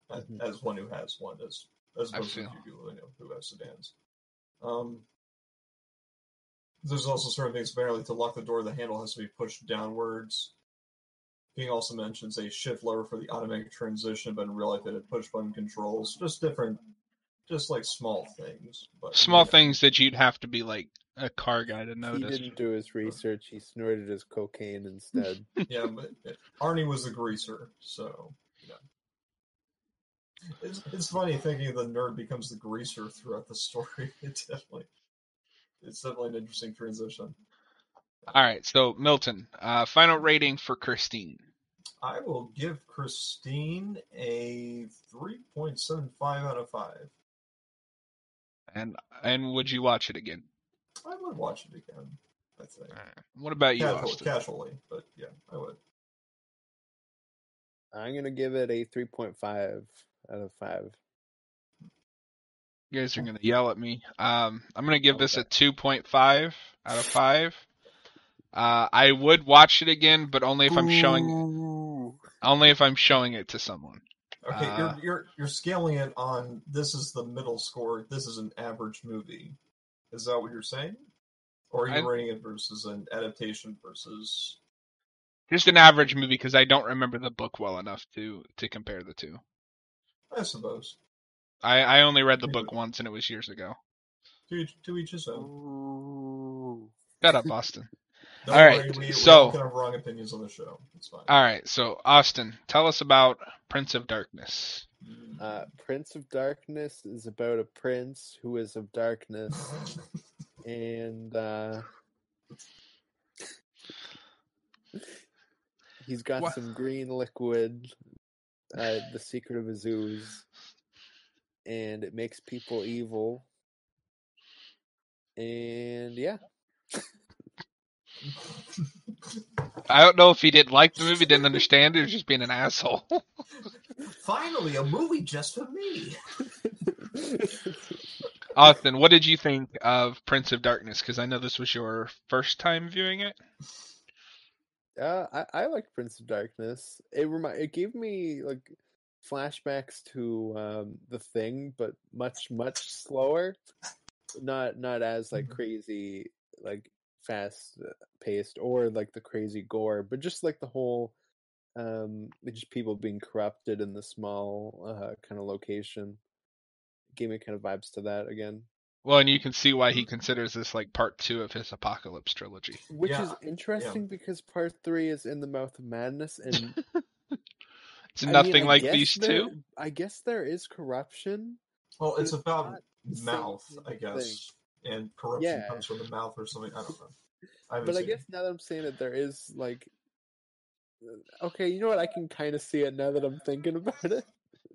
a-
Mhm.
as one who has one, as as
I
opposed to
feel.
people who, you know, who have sedans. Um, there's also certain things apparently to lock the door, the handle has to be pushed downwards. King also mentions a shift lever for the automatic transition, but in real life it had push button controls. Just different, just like small things. But
Small
yeah.
things that you'd have to be like a car guy to notice.
He didn't do his research. He snorted his cocaine instead.
yeah, but but Arnie was the greaser, so you know. It's, it's funny thinking the nerd becomes the greaser throughout the story. It's definitely, it's definitely an interesting transition.
All right, so Milton, uh, final rating for Christine.
I will give Christine a three point seven five out of five.
And and would you watch it again?
I would watch it again. I think
What about you,
Casual, casually, but yeah, I would.
I'm gonna give it a 3.5 out of five.
You guys are gonna yell at me. Um, I'm gonna give this a 2.5 out of five. Uh, I would watch it again, but only if I'm showing,
Ooh.
only if I'm showing it to someone.
Okay,
Uh,
you're you're you're scaling it on. This is the middle score. This is an average movie. Is that what you're saying, or are you
I-
rating it versus an adaptation versus?
Just an average movie because I don't remember the book well enough to to compare the two.
I suppose.
I, I only read the book once and it was years ago.
To each, to each his own.
Ooh.
Shut up, Austin.
Don't
All right,
worry, we, we
so-
all can have wrong opinions on the show. It's fine.
All right, so Austin, tell us about Prince of Darkness.
Uh, Prince of Darkness is about a prince who is of darkness, and uh, he's got
What?
some green liquid, uh, the secret of his ooze, and it makes people evil. And yeah,
I don't know if he didn't like the movie, didn't understand it, or just being an asshole.
Finally, a movie just for me.
Austin, what did you think of Prince of Darkness? Because I know this was your first time viewing it.
Uh, I I liked Prince of Darkness. It remi- it gave me like flashbacks to um the Thing, but much much slower. Not not as like
Mhm.
crazy like fast uh, paced or like the crazy gore, but just like the whole um just people being corrupted in the small uh kind of location. Gave me kind of vibes to that again.
Well, and you can see why he considers this like part two of his Apocalypse trilogy.
Which
Yeah,
is interesting because part three is in the mouth of madness and
It's
I mean,
nothing
I
like these
there-
two.
I guess there is corruption.
Well, it's
It's
about
not the same
mouth, I
of
guess, and corruption
Yeah.
comes from the mouth or something. I don't know. I
But I
seen it.
guess now that I'm saying it, there is like, uh, okay, you know what? I can kind of see it now that I'm thinking about it.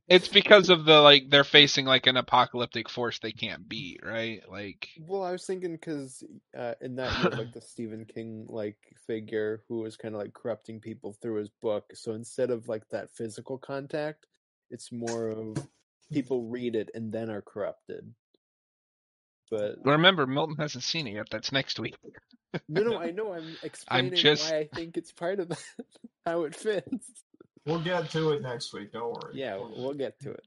It's because of the like they're facing like an apocalyptic force they can't beat, right? Like
Well, I was thinking because uh, in that you like the Stephen King like figure who is kind of like corrupting people through his book. So instead of like that physical contact, it's more of people read it and then are corrupted. But
Remember, Milton hasn't seen it yet. That's next week.
no, no, I know. I'm explaining
just-
why I think it's part of that, how it fits.
We'll get to it next week. Don't worry.
Yeah, we'll get to it.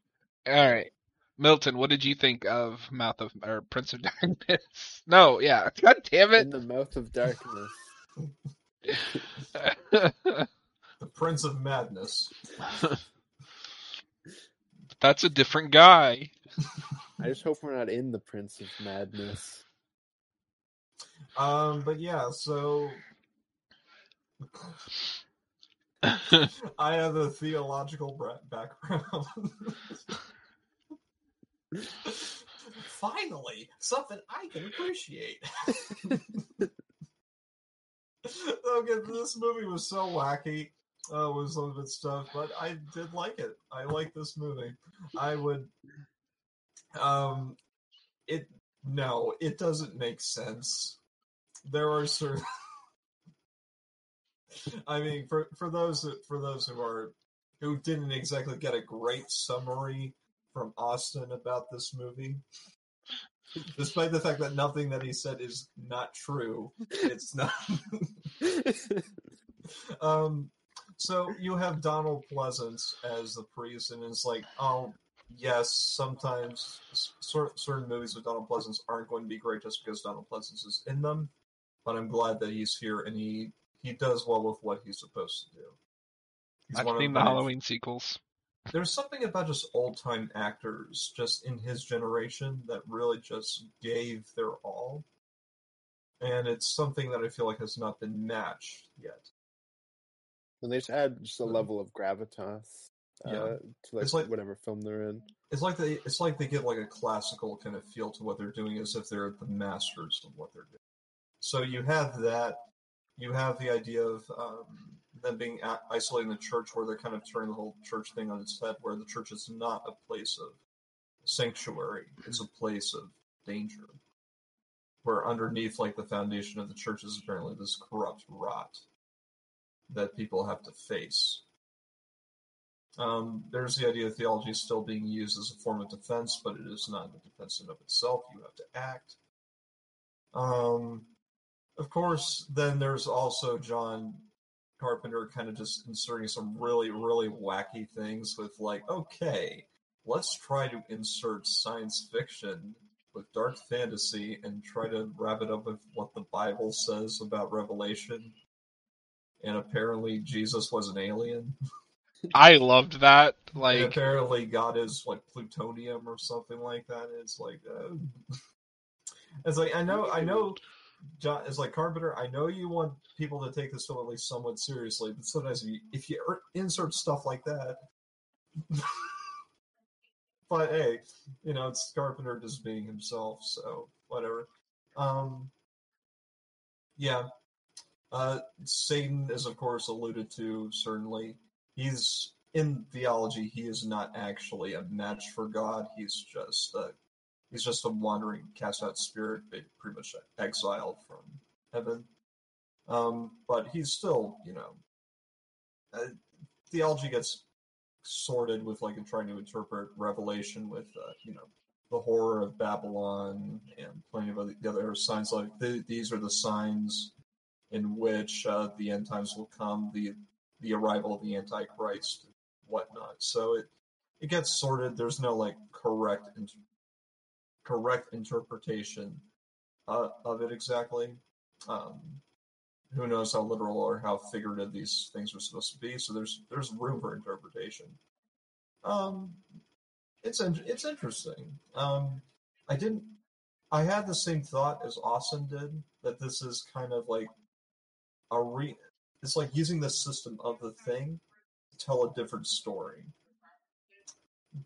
All right. Milton, what did you think of Mouth of or Prince of Darkness? No, yeah. God damn it!
In
it.
the mouth of darkness.
The Prince of Madness.
That's a different guy.
I just hope we're not in the Prince of Madness.
Um, but yeah, so I have a theological background. Finally, something I can appreciate. okay, this movie was so wacky uh, with some of its stuff, but I did like it. I like this movie. I would. Um, it no, it doesn't make sense. There are certain. I mean, for for those for those who are who didn't exactly get a great summary from Austin about this movie, despite the fact that nothing that he said is not true, it's not. um, so you have Donald Pleasence as the priest, and it's like, oh, yes, sometimes certain movies with Donald Pleasence aren't going to be great just because Donald Pleasence is in them. But I'm glad that he's here and he he does well with what he's supposed to do. He's
I've
one of
seen the
my-
Halloween sequels.
There's something about just old time actors, just in his generation, that really just gave their all, and it's something that I feel like has not been matched yet.
And they just add just a level of gravitas uh,
Yeah.
to like,
It's like-
whatever film they're in.
It's like they it's like they get like a classical kind of feel to what they're doing as if they're the masters of what they're doing. So you have that. You have the idea of um, them being isolating the church, where they're kind of turning the whole church thing on its head, where the church is not a place of sanctuary; it's a place of danger. Where underneath, like the foundation of the church, is apparently this corrupt rot that people have to face. Um, there's the idea of theology still being used as a form of defense, but it is not a defense in of itself. You have to act. Um, of course, then there's also John Carpenter kind of just inserting some really, really wacky things with, like, okay, let's try to insert science fiction with dark fantasy and try to wrap it up with what the Bible says about Revelation. And apparently, Jesus was an alien.
I loved that.
And
Like,
apparently God is like plutonium or something like that. It's like, uh, it's like I know, I know. John, it's like Carpenter. I know you want people to take this film at least somewhat seriously, but sometimes if you, if you er- insert stuff like that, but hey, you know it's Carpenter just being himself, so whatever. Um, yeah, uh, Satan is of course alluded to. Certainly, he's in theology. He is not actually a match for God. He's just a he's just a wandering cast out spirit, pretty much exiled from heaven. Um, but he's still, you know, uh, theology gets sorted with like in trying to interpret Revelation with, uh, you know, the whore of Babylon and plenty of other, the other signs. Like th- these are the signs in which uh, the end times will come, the the arrival of the Antichrist, whatnot. So it it gets sorted. There's no like correct inter- correct interpretation uh, of it exactly. Um, who knows how literal or how figurative these things are supposed to be? So there's there's room for interpretation. Um, it's in, it's interesting. Um, I didn't. I had the same thought as Austin did that this is kind of like a re. It's like using the system of the thing to tell a different story.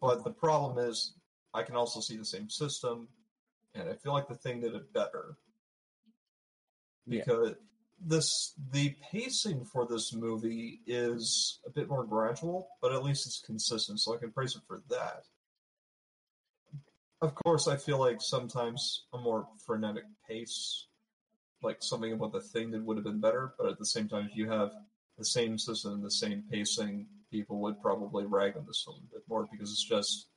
But the problem is, I can also see the same system, and I feel like the thing did it better
Yeah.
because this the pacing for this movie is a bit more gradual, but at least it's consistent, so I can praise it for that. Of course, I feel like sometimes a more frenetic pace, like something about the thing that would have been better, but at the same time, if you have the same system and the same pacing, people would probably rag on this film a bit more because it's just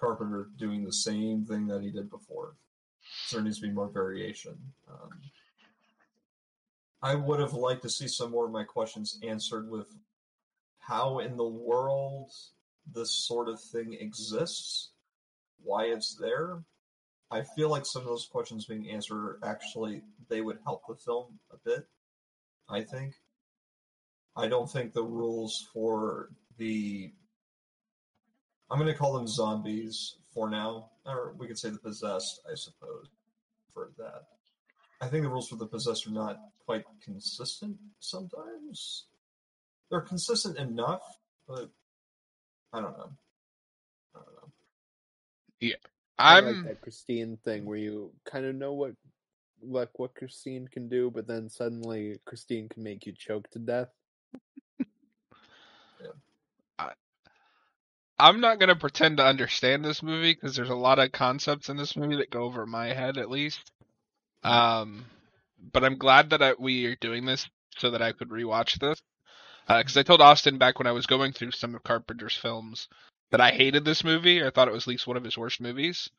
Carpenter doing the same thing that he did before. There needs to be more variation. Um, I would have liked to see some more of my questions answered with how in the world this sort of thing exists, why it's there. I feel like some of those questions being answered actually they would help the film a bit. I think. I don't think the rules for the I'm going to call them zombies for now, or we could say the possessed, I suppose, for that. I think the rules for the possessed are not quite consistent sometimes. They're consistent enough, but I don't know. I don't know.
I
I'm
like that Christine thing where you kind of know what like what Christine can do, but then suddenly Christine can make you choke to death.
I'm not gonna pretend to understand this movie because there's a lot of concepts in this movie that go over my head at least. Um, but I'm glad that I, we are doing this so that I could rewatch this. Because I told Austin back when I was going through some of Carpenter's films that I hated this movie. I thought it was at least one of his worst movies.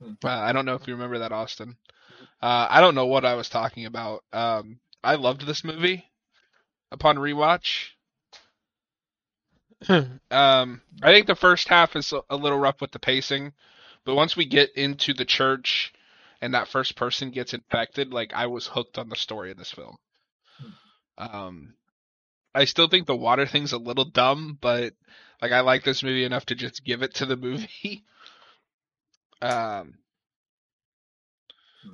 Hmm.
Uh, I don't know if you remember that, Austin. Uh, I don't know what I was talking about. Um, I loved this movie upon rewatch. Um, I think the first half is a- a little rough with the pacing, but once we get into the church and that first person gets infected, like I was hooked on the story of this film. Um, I still think the water thing's a little dumb, but like I like this movie enough to just give it to the movie. um,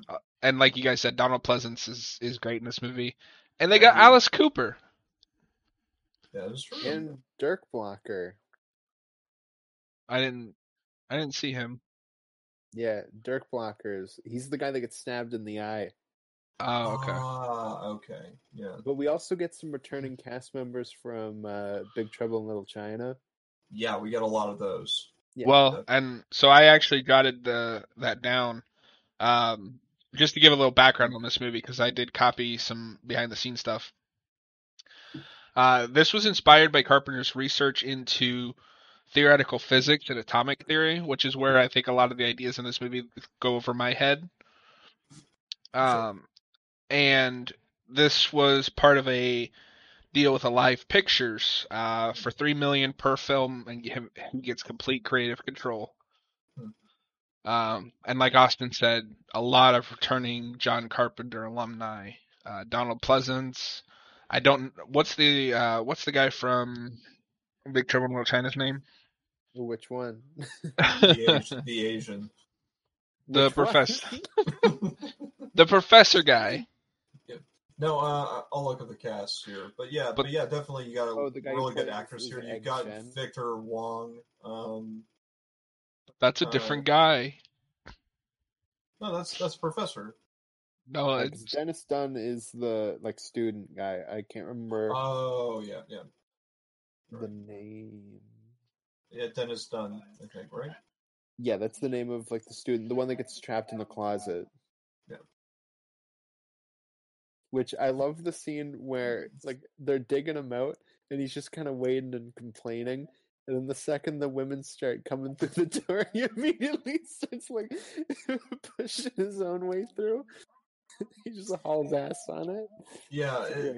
uh, and like you guys said, Donald Pleasence is is great in this movie, and they got. Alice Cooper.
That is true.
And Dirk Blocker.
I didn't I didn't see him.
Yeah, Dirk Blocker is he's the guy that gets stabbed in the eye.
Oh, okay.
Ah, okay. Yeah.
But we also get some returning cast members from uh, Big Trouble in Little China.
Yeah, we got a lot of those.
Yeah,
well, and so I actually jotted the that down, um, just to give a little background on this movie because I did copy some behind the scenes stuff. Uh, this was inspired by Carpenter's research into theoretical physics and atomic theory, which is where I think a lot of the ideas in this movie go over my head. Um, and this was part of a deal with Alive Pictures uh, for three million per film, and he gets complete creative control. Um, and like Austin said, a lot of returning John Carpenter alumni. Uh, Donald Pleasence. I don't. What's the uh, What's the guy from Big Trouble in Little China's name?
which one?
The, Asian, the Asian.
The
Which
professor. the professor guy. Yeah.
No, uh, I'll look at the cast here, but yeah, but,
But-
yeah, definitely you got a
Oh, the guy who
really good actress here. You
Egg
got
Shen?
Victor Wong. Um,
That's a
Uh,
different guy.
no, that's that's Professor.
No,
Like,
it's
Dennis Dun is the like student guy. I can't remember
Oh yeah, yeah,
the name.
yeah. Dennis Dun, Okay, think, right?
Yeah, that's the name of like the student, the one that gets trapped in the closet.
Yeah.
Which I love the scene where it's like they're digging him out and he's just kind of waiting and complaining. And then the second the women start coming through the door, he immediately starts like pushing his own way through. he just hauls ass on it.
Yeah,
It's
it,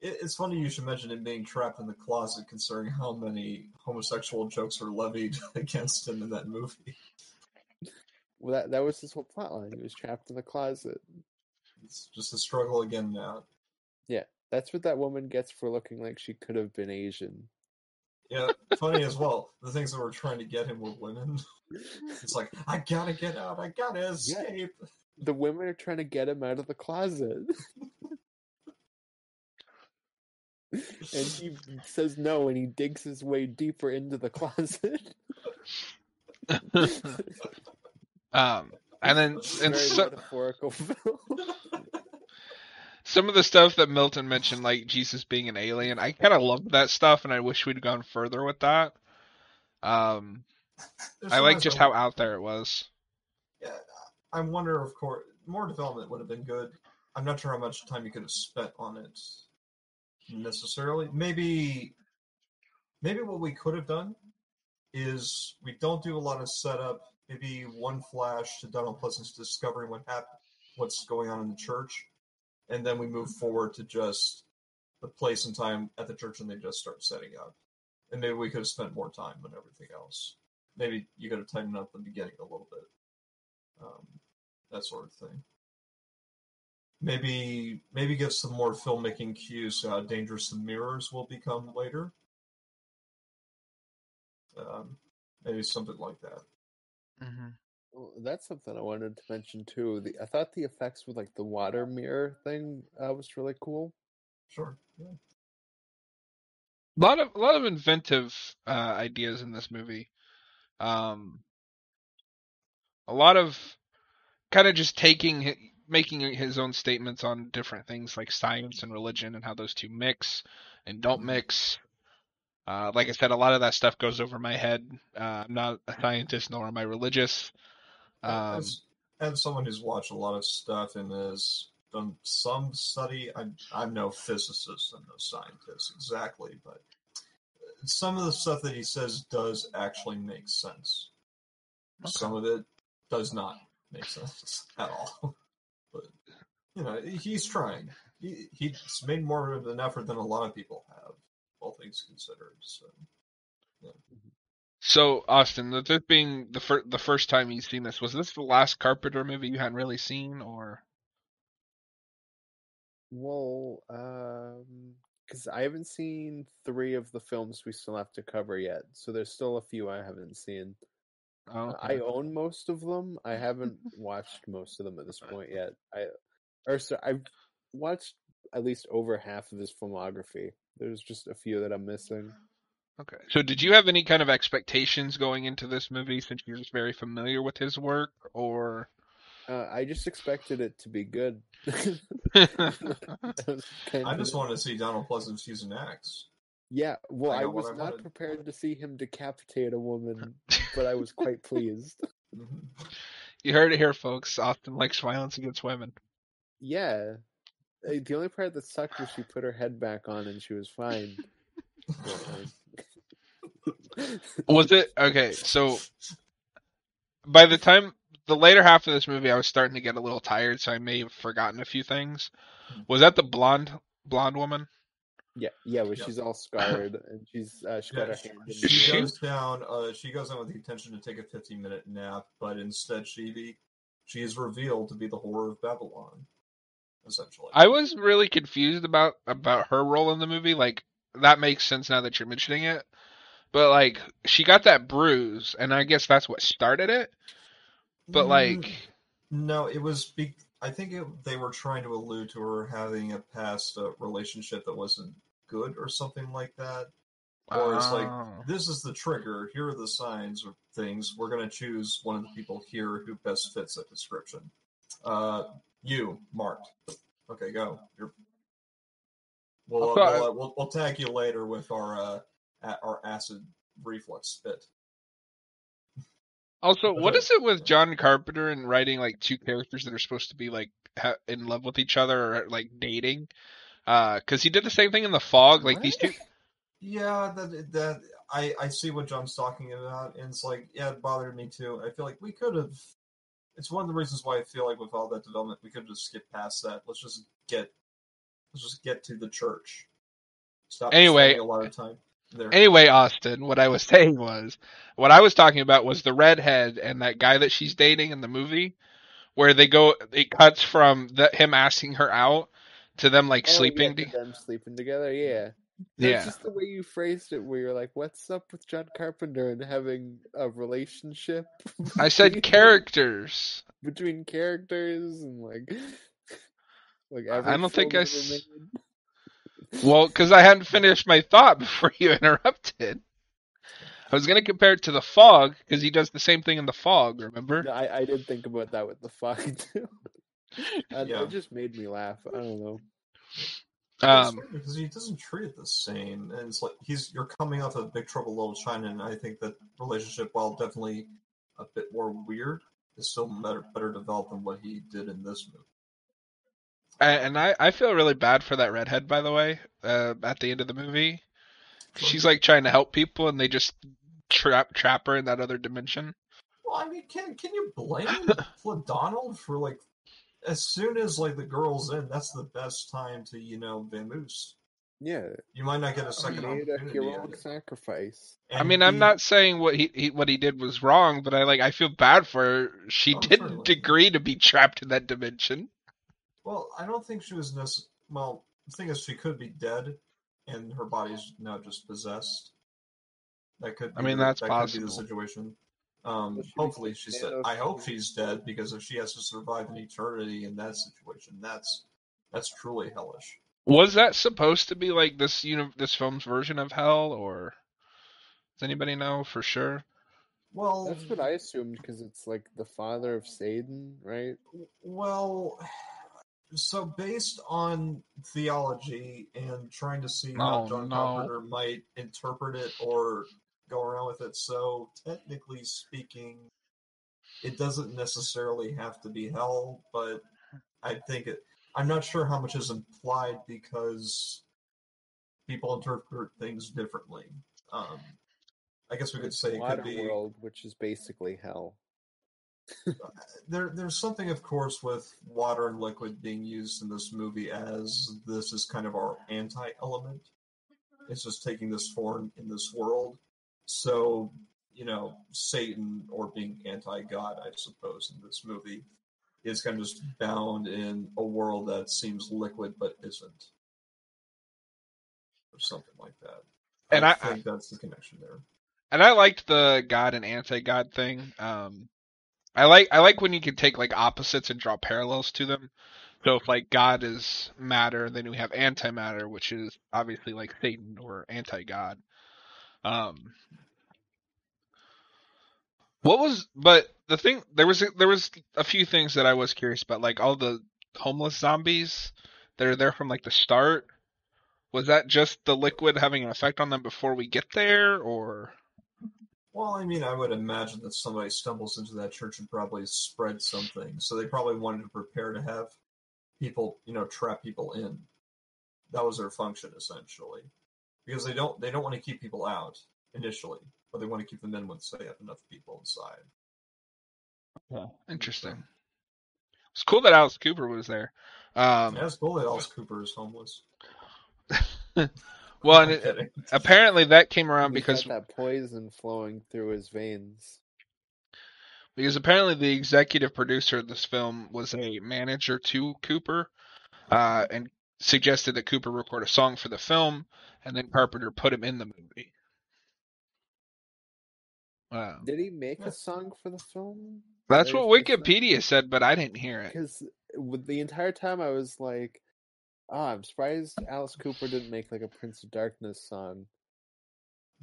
it, it's funny you should mention him being trapped in the closet, considering how many homosexual jokes were levied against him in that movie.
Well, that that was his whole plotline. He was trapped in the closet.
It's just a struggle again now.
Yeah, that's what that woman gets for looking like she could have been Asian.
Yeah, funny as well. The things that were trying to get him were women. It's like I gotta get out. I gotta escape.
The women are trying to get him out of the closet. and he says no, and he digs his way deeper into the closet.
um, and then
It's
and
very
so,
metaphorical film.
some of the stuff that Milton mentioned, like Jesus being an alien, I kind of loved that stuff, and I wish we'd gone further with that. Um,
There's
I like just how out there it was.
Yeah, I wonder, of course, more development would have been good. I'm not sure how much time you could have spent on it necessarily. Maybe, maybe what we could have done is we don't do a lot of setup maybe one flash to Donald Pleasence discovering what happened, what's going on in the church, and then we move forward to just the place and time at the church, and they just start setting up. And maybe we could have spent more time on everything else. Maybe you could have tightened up the beginning a little bit, um, that sort of thing. Maybe maybe give some more filmmaking cues how dangerous the mirrors will become later. Um, maybe something like that.
Mm-hmm.
Well, that's something I wanted to mention too. The I thought the effects with like the water mirror thing uh, was really cool.
Sure. Yeah.
A lot of a lot of inventive uh, ideas in this movie. Um, a lot of kind of just taking making his own statements on different things like science and religion and how those two mix and don't
Mhm.
mix. Uh, like I said, a lot of that stuff goes over my head. Uh, I'm not a scientist nor am I religious. Um,
as, as someone who's watched a lot of stuff and has done some study, I, I'm no physicist I'm no scientist exactly, but some of the stuff that he says does actually make sense. Some of it does not make sense at all. but you know, he's trying. He, he's made more of an effort than a lot of people have, all things considered. So
So Austin, this being the fir- the first time you've seen this, was this the last Carpenter movie you hadn't really seen, or
Well, um, because I haven't seen three of the films we still have to cover yet, so there's still a few I haven't seen.
Oh,
Uh, I own most of them. I haven't watched most of them at this point yet. I or so I've watched at least over half of his filmography. There's just a few that I'm missing.
okay. So did you have any kind of expectations going into this movie since you're just very familiar with his work, or?
Uh, I just expected it to be good. That was kind
I just wanted to see Donald Pleasence use an axe.
Yeah. Well,
I
I was not
wanted.
prepared to see him decapitate a woman, but I was quite pleased.
You heard it here, folks. Austin likes violence against women.
Yeah. Uh, The only part that sucked was she put her head back on and she was fine.
Was it okay? So by the time the later half of this movie, I was starting to get a little tired, so I may have forgotten a few things. Was that the blonde blonde woman?
Yeah, yeah, but
Yeah.
she's all scarred and she's uh, she got
Yeah,
her hand
she,
She-
goes down. Uh, she goes down with the intention to take a 15 minute nap, but instead she be, she is revealed to be the whore of Babylon. Essentially,
I was really confused about about her role in the movie. Like that makes sense now that you're mentioning it. But like she got that bruise, and I guess that's what started it. But
Mm,
like,
no, it was. Be- I think it, they were trying to allude to her having a past uh, relationship that wasn't good or something like that. Or it's like
oh.
this is the trigger. Here are the signs or things. We're gonna choose one of the people here who best fits that description. Uh, you, Mark. Okay, go. You're. We'll, uh, we'll, uh, we'll we'll tag you later with our uh a- our acid reflux spit.
Also, what is it with John Carpenter and writing like two characters that are supposed to be like ha- in love with each other or like dating? Uh, because he did the same thing in The Fog. Like these two,
Yeah, that that I I see what John's talking about, and it's like yeah, it bothered me too. I feel like we could have. It's one of the reasons why I feel like with all that development, we could just skipped past that. Let's just get let's just get to the church. Stop
Anyway-
a lot of time there.
Anyway, Austin, what I was saying was, what I was talking about was the redhead and that guy that she's dating in the movie, where they go, it cuts from the, him asking her out to them like
Oh,
sleeping.
yeah,
to-
them sleeping together. Yeah,
Yeah.
Just the way you phrased it, where you're like, "What's up with John Carpenter and having a relationship?"
I said characters.
between characters and like, like
I don't think I s-. Well, because I hadn't finished my thought before you interrupted. I was gonna compare it to the fog because he does the same thing in the fog. Remember?
No, I, I did think about that with the fog too. and
Yeah.
It just made me laugh. I don't know.
Um,
because he doesn't treat it the same, and it's like he's you're coming off of Big Trouble in Little China, and I think that relationship, while definitely a bit more weird, is still better better developed than what he did in this movie.
and I I feel really bad for that redhead, by the way. Uh, at the end of the movie, she's like trying to help people, and they just trap trap her in that other dimension.
Well, I mean, can can you blame Donald for like as soon as like the girl's in, that's the best time to you know vamoose.
Yeah,
You might not get a
he
second
made a
opportunity.
heroic
and-
sacrifice.
I
and
mean, I'm not saying what he, he what he did was wrong, but I like I feel bad for her. She
Oh,
didn't
certainly.
agree to be trapped in that dimension.
Well, I don't think she was necessarily. Well, the thing is, she could be dead, and her body's now just possessed. That could. Be
I mean, that's
that could be the
possible.
situation. Um,
Well, she
hopefully, she's dead. I hope she's dead because if she has to survive an eternity in that situation, that's that's truly hellish.
Was that supposed to be like this you know this film's version of hell, or does anybody know for sure?
Well,
That's what I assumed because it's like the father of Satan, right?
Well, so based on theology and trying to see how
Oh,
John
no.
Carpenter might interpret it or go around with it, so technically speaking, it doesn't necessarily have to be hell, but I think it. I'm not sure how much is implied because people interpret things differently. Um, I guess we could say it could be
world, which is basically hell.
there there's something of course with water and liquid being used in this movie as this is kind of our anti element it's just taking this form in this world so you know satan or being anti-god i suppose in this movie is kind of just bound in a world that seems liquid but isn't or something like that
And
i,
I-
think that's the connection there
And I liked the god and anti-god thing. Um, I like I like when you can take like opposites and draw parallels to them. So if like God is matter, then we have antimatter, which is obviously like Satan or anti-god. Um, what was but the thing there was there was a few things that I was curious about, like all the homeless zombies that are there from like the start. Was that just the liquid having an effect on them before we get there, or?
Well, I mean, I would imagine that somebody stumbles into that church and probably spread something. So they probably wanted to prepare to have people, you know, trap people in. That was their function essentially, because they don't they don't want to keep people out initially, but they want to keep them in once they have enough people inside. Yeah.
Interesting. It's cool that Alice Cooper was there. Um,
yeah, it's cool that Alice Cooper is homeless.
well, and it, apparently that came around
He's
because
that poison flowing through his veins.
because apparently the executive producer of this film was a manager to Cooper, uh, and suggested that Cooper record a song for the film, and then Carpenter put him in the movie. Wow.
Did he make a song for the film?
That's what? Wikipedia said, but I didn't hear it.
Because the entire time I was like, ah, I'm surprised Alice Cooper didn't make like a Prince of Darkness song.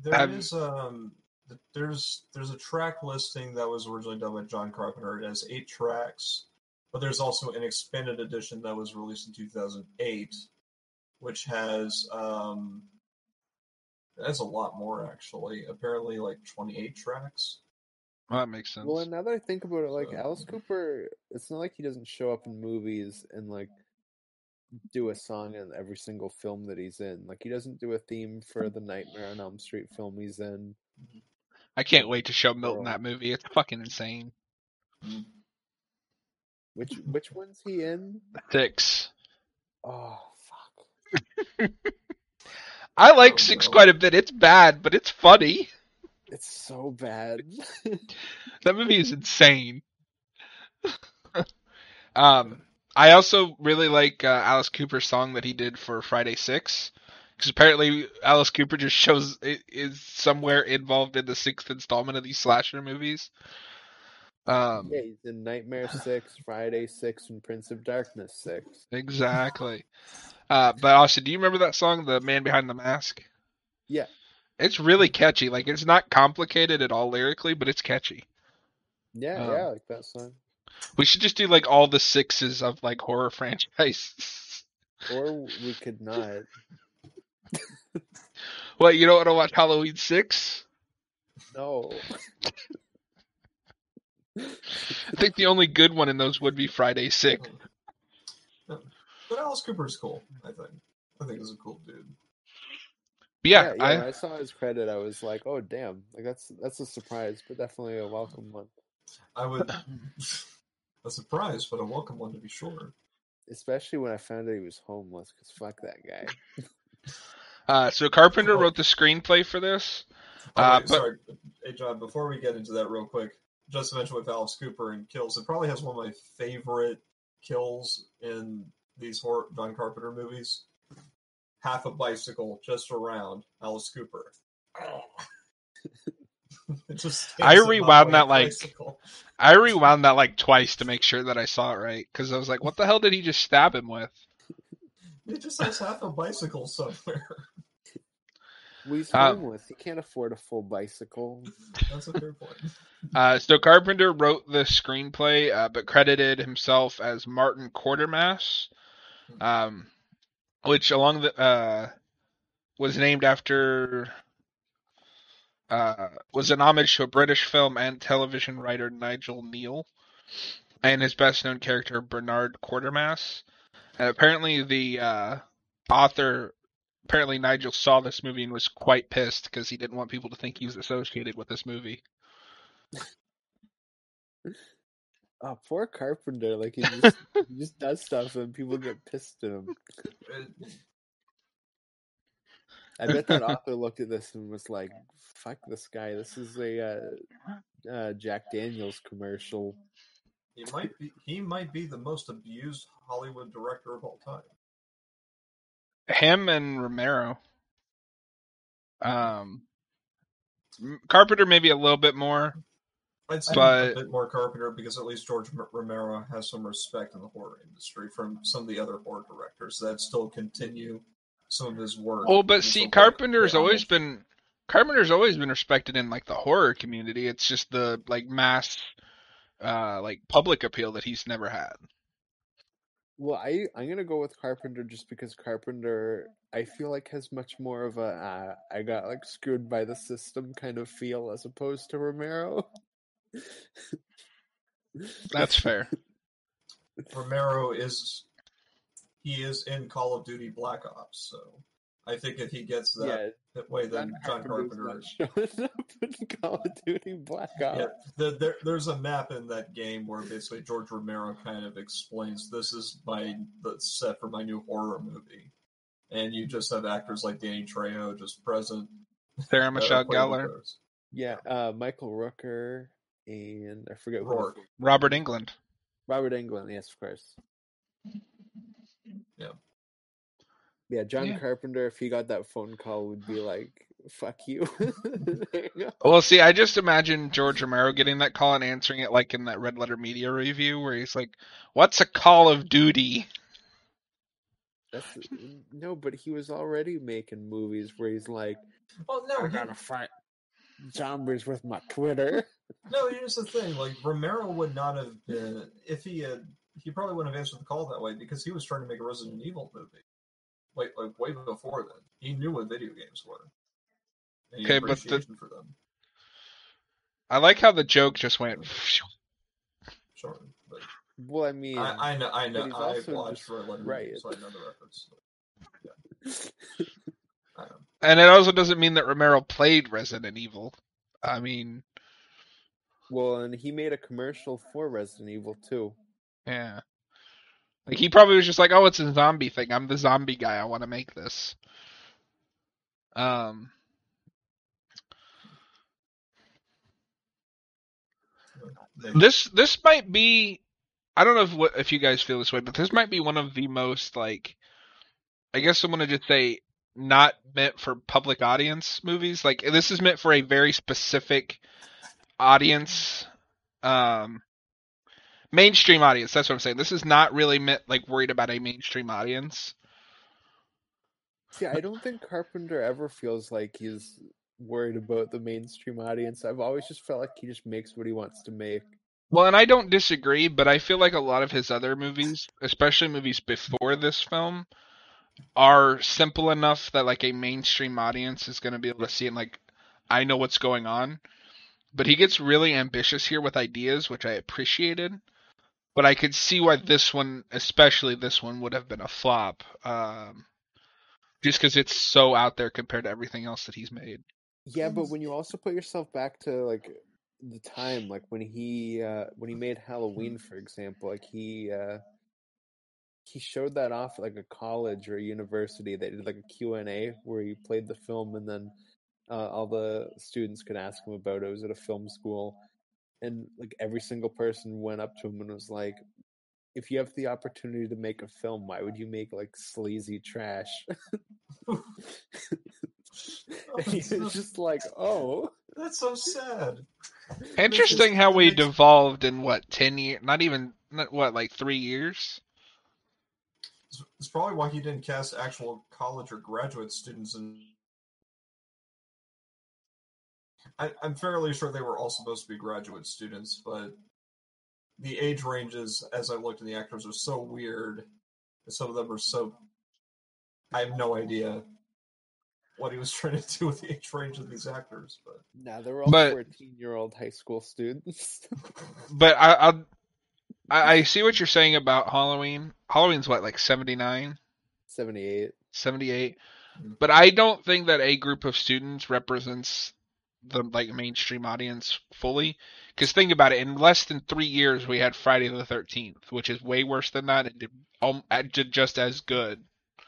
There
Have-
is um there's there's a track listing that was originally done by John Carpenter. It has eight tracks, but there's also an expanded edition that was released in 2008, which has um that's a lot more actually. Apparently, like 28 tracks.
Well, that makes sense.
Well, and now that I think about it, like
So-
Alice Cooper, it's not like he doesn't show up in movies and like do a song in every single film that he's in. Like he doesn't do a theme for the Nightmare on Elm Street film he's in.
I can't wait to show Milton that movie. It's fucking insane.
Which which one's he in?
Six.
Oh fuck!
I like
Oh,
Six
no.
quite a bit. It's bad, but it's funny.
It's so bad.
That movie is insane. um, I also really like uh, Alice Cooper's song that he did for Friday Six, because apparently Alice Cooper just shows is somewhere involved in the sixth installment of these slasher movies. Um,
yeah, he's in Nightmare Six, Friday Six, and Prince of Darkness Six.
exactly. Uh, but Austin, do you remember that song, "The Man Behind the Mask"?
Yeah.
It's really catchy. Like it's not complicated at all lyrically, but it's catchy.
Yeah,
Um,
yeah, I like that song.
We should just do like all the sixes of like horror franchises.
Or we could not.
What you don't want to watch Halloween six?
No.
I think the only good one in those would be Friday six.
But Alice Cooper's cool. I think. I think he's a cool dude.
Yeah,
yeah, when
I
I saw his credit, I was like, "Oh, damn! Like that's that's a surprise, but definitely a welcome one."
I would a surprise, but a welcome one to be sure.
Especially when I found out he was homeless, because fuck that guy.
Uh, so Carpenter
Oh.
wrote the screenplay for this.
Oh,
Uh,
wait,
but-
sorry, hey John. Before we get into that, real quick, just to mention with Alice Cooper and kills, it probably has one of my favorite kills in these horror John Carpenter movies. Half a bicycle just around Alice Cooper. It just
I
stands him up
rewound that, like,
bicycle.
I rewound that like twice to make sure that I saw it right because I was like, "What the hell did he just stab him with?"
It just has half a bicycle somewhere.
Well, he's
Uh,
homeless. He can't afford a full bicycle.
That's a fair point.
Uh, so Carpenter wrote the screenplay, uh, but credited himself as Martin Quatermass, um, which along the uh, was named after uh, was an homage to a British film and television writer Nigel Kneale, and his best known character Bernard Quatermass. And apparently, the uh, author, apparently Nigel saw this movie and was quite pissed because he didn't want people to think he was associated with this movie.
Oh, poor Carpenter. Like he just, he just does stuff and people get pissed at him. I bet that author looked at this and was like, "Fuck this guy. This is a uh, uh, Jack Daniels commercial."
He might be he might be the most abused Hollywood director of all time.
Him and Romero. Um, Carpenter maybe a little bit more.
I'd say
But-
a bit more Carpenter because at least George Romero has some respect in the horror industry from some of the other horror directors that still continue some of his work.
Oh, but see, Carpenter's always
homage.
been Carpenter's always been respected in like the horror community. It's just the like mass, uh, like public appeal that he's never had.
Well, I I'm gonna go with Carpenter just because Carpenter I feel like has much more of a uh, I got like screwed by the system kind of feel as opposed to Romero.
That's fair.
Romero is he is in Call of Duty Black Ops, so I think if he gets that,
yeah,
that way, then John Carpenter.
not showing up in Call of Duty Black Ops.
Yeah, the, there, there's a map in that game where basically George Romero kind of explains this is my the set for my new horror movie, and you just have actors like Danny Trejo just present.
Sarah
are
Michelle Gellar.
Yeah, uh, Michael Rooker and I forget who the
Rourke.
Robert Englund.
Robert Englund, yes, of course.
Yeah.
Yeah, John
Yeah.
Carpenter, if he got that phone call, would be like, "Fuck you." You.
Well, see, I just imagine George Romero getting that call and answering it like in that Red Letter Media review, where he's like, "What's a Call of Duty?"
That's no, but he was already making movies where he's like,
Oh no,
"I
he,
gotta fight zombies with my Twitter."
no. Here's the thing: like Romero would not have been if he had. He probably wouldn't have answered the call that way because he was trying to make a Resident Evil movie. Like, like way before then, he knew what video games were. And he had
Okay, but the-
for them.
I like how the joke just went.
Sure, but
Well, I mean,
I, I know, I know, I
also
watched for eleven
right.
minutes, so I know the reference. I know.
And it also doesn't mean that Romero played Resident Evil. I mean,
well, and he made a commercial for Resident Evil too.
yeah. Like he probably was just like, "Oh, it's a zombie thing. I'm the zombie guy. I want to make this." Um, this this might be I don't know if what if you guys feel this way, but this might be one of the most like I guess I'm gonna just say not meant for public audience movies. Like this is meant for a very specific audience. Um mainstream audience, that's what I'm saying. This is not really meant like worried about a mainstream audience.
See, I don't think Carpenter ever feels like he's worried about the mainstream audience. I've always just felt like he just makes what he wants to make.
Well, and I don't disagree, but I feel like a lot of his other movies, especially movies before this film, are simple enough that like a mainstream audience is going to be able to see and like I know what's going on. But he gets really ambitious here with ideas, which I appreciated. But I could see why this one, especially this one, would have been a flop. Um, just because it's so out there compared to everything else that he's made.
Yeah, but when you also put yourself back to like the time like when he uh when he made halloween for example like he uh he showed that off at like a college or a university they did like a q&a where he played the film and then uh, all the students could ask him about it. it was at a film school and like every single person went up to him and was like if you have the opportunity to make a film why would you make like sleazy trash and he was just like oh
That's so sad.
Interesting how we devolved in what ten years? Not even not, what like three years.
It's, it's probably why he didn't cast actual college or graduate students in. I, I'm fairly sure they were all supposed to be graduate students, but the age ranges, as I looked at the actors, are so weird. Some of them are so. I have no idea what he was trying to do with the age range of these actors, but
Nah, they were all
But-
14 year old high school students.
But I, I'll, I I see what you're saying about Halloween. Halloween's what like 79,
78.
78.
Mm.
But I don't think that a group of students represents the like mainstream audience fully. Because think about it, in less than three years, we had Friday the 13th, which is way worse than that, and did, um, did just as good.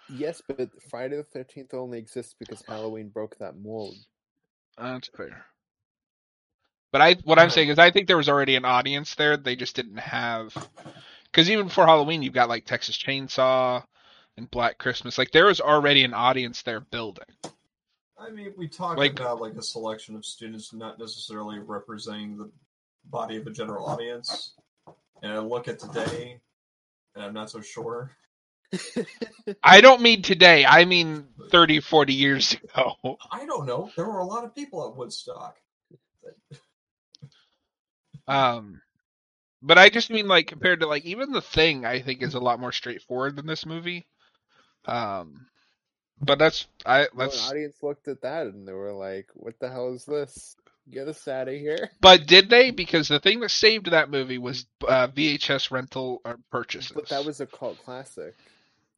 Yes, but Friday the 13th only exists because Halloween broke that mold.
That's fair. But I, what I'm saying is, I think there was already an audience there. They just didn't have, because even for Halloween, you've got like Texas Chainsaw and Black Christmas. Like there was already an audience there building.
I mean, we talk
Like-
about like a selection of students not necessarily representing the body of a general audience. And I look at today, and I'm not so sure.
I don't mean today. I mean 30, 40 years ago.
I don't know. There were a lot of people at Woodstock.
Um, but I just mean like compared to like even the thing, I think is a lot more straightforward than this movie. Um, but that's I
Well, the
that's.
audience looked at that and they were like, what the hell is this? Get us out of here.
But did they? Because the thing that saved that movie was uh, VHS rental or purchases.
But that was a cult classic.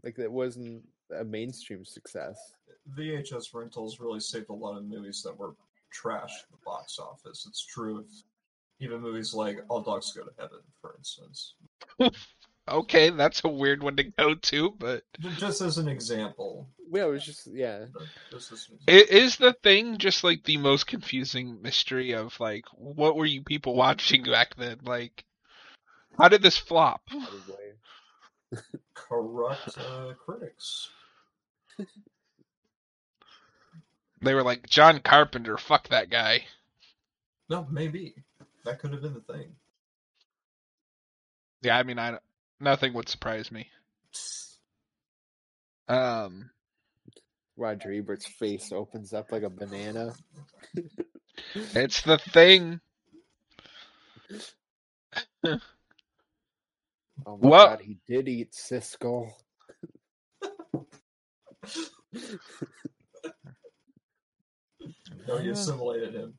Like, it wasn't a mainstream success.
VHS rentals really saved a lot of movies that were trash at the box office. It's true even movies like All Dogs Go to Heaven, for instance.
okay. That's a weird one to go to, but
Just as an example.
Yeah, it was just, yeah.
Just as an
is the thing just like the most confusing mystery of like what were you people watching back then? Like, how did this flop?
Corrupt uh, critics.
They were like John Carpenter. Fuck that guy.
No, maybe that could have been the thing.
Yeah, I mean, I nothing would surprise me. Um,
Roger Ebert's face opens up like a banana.
it's the thing.
Oh my
Well-
god, he did eat Siskel.
No, he assimilated him.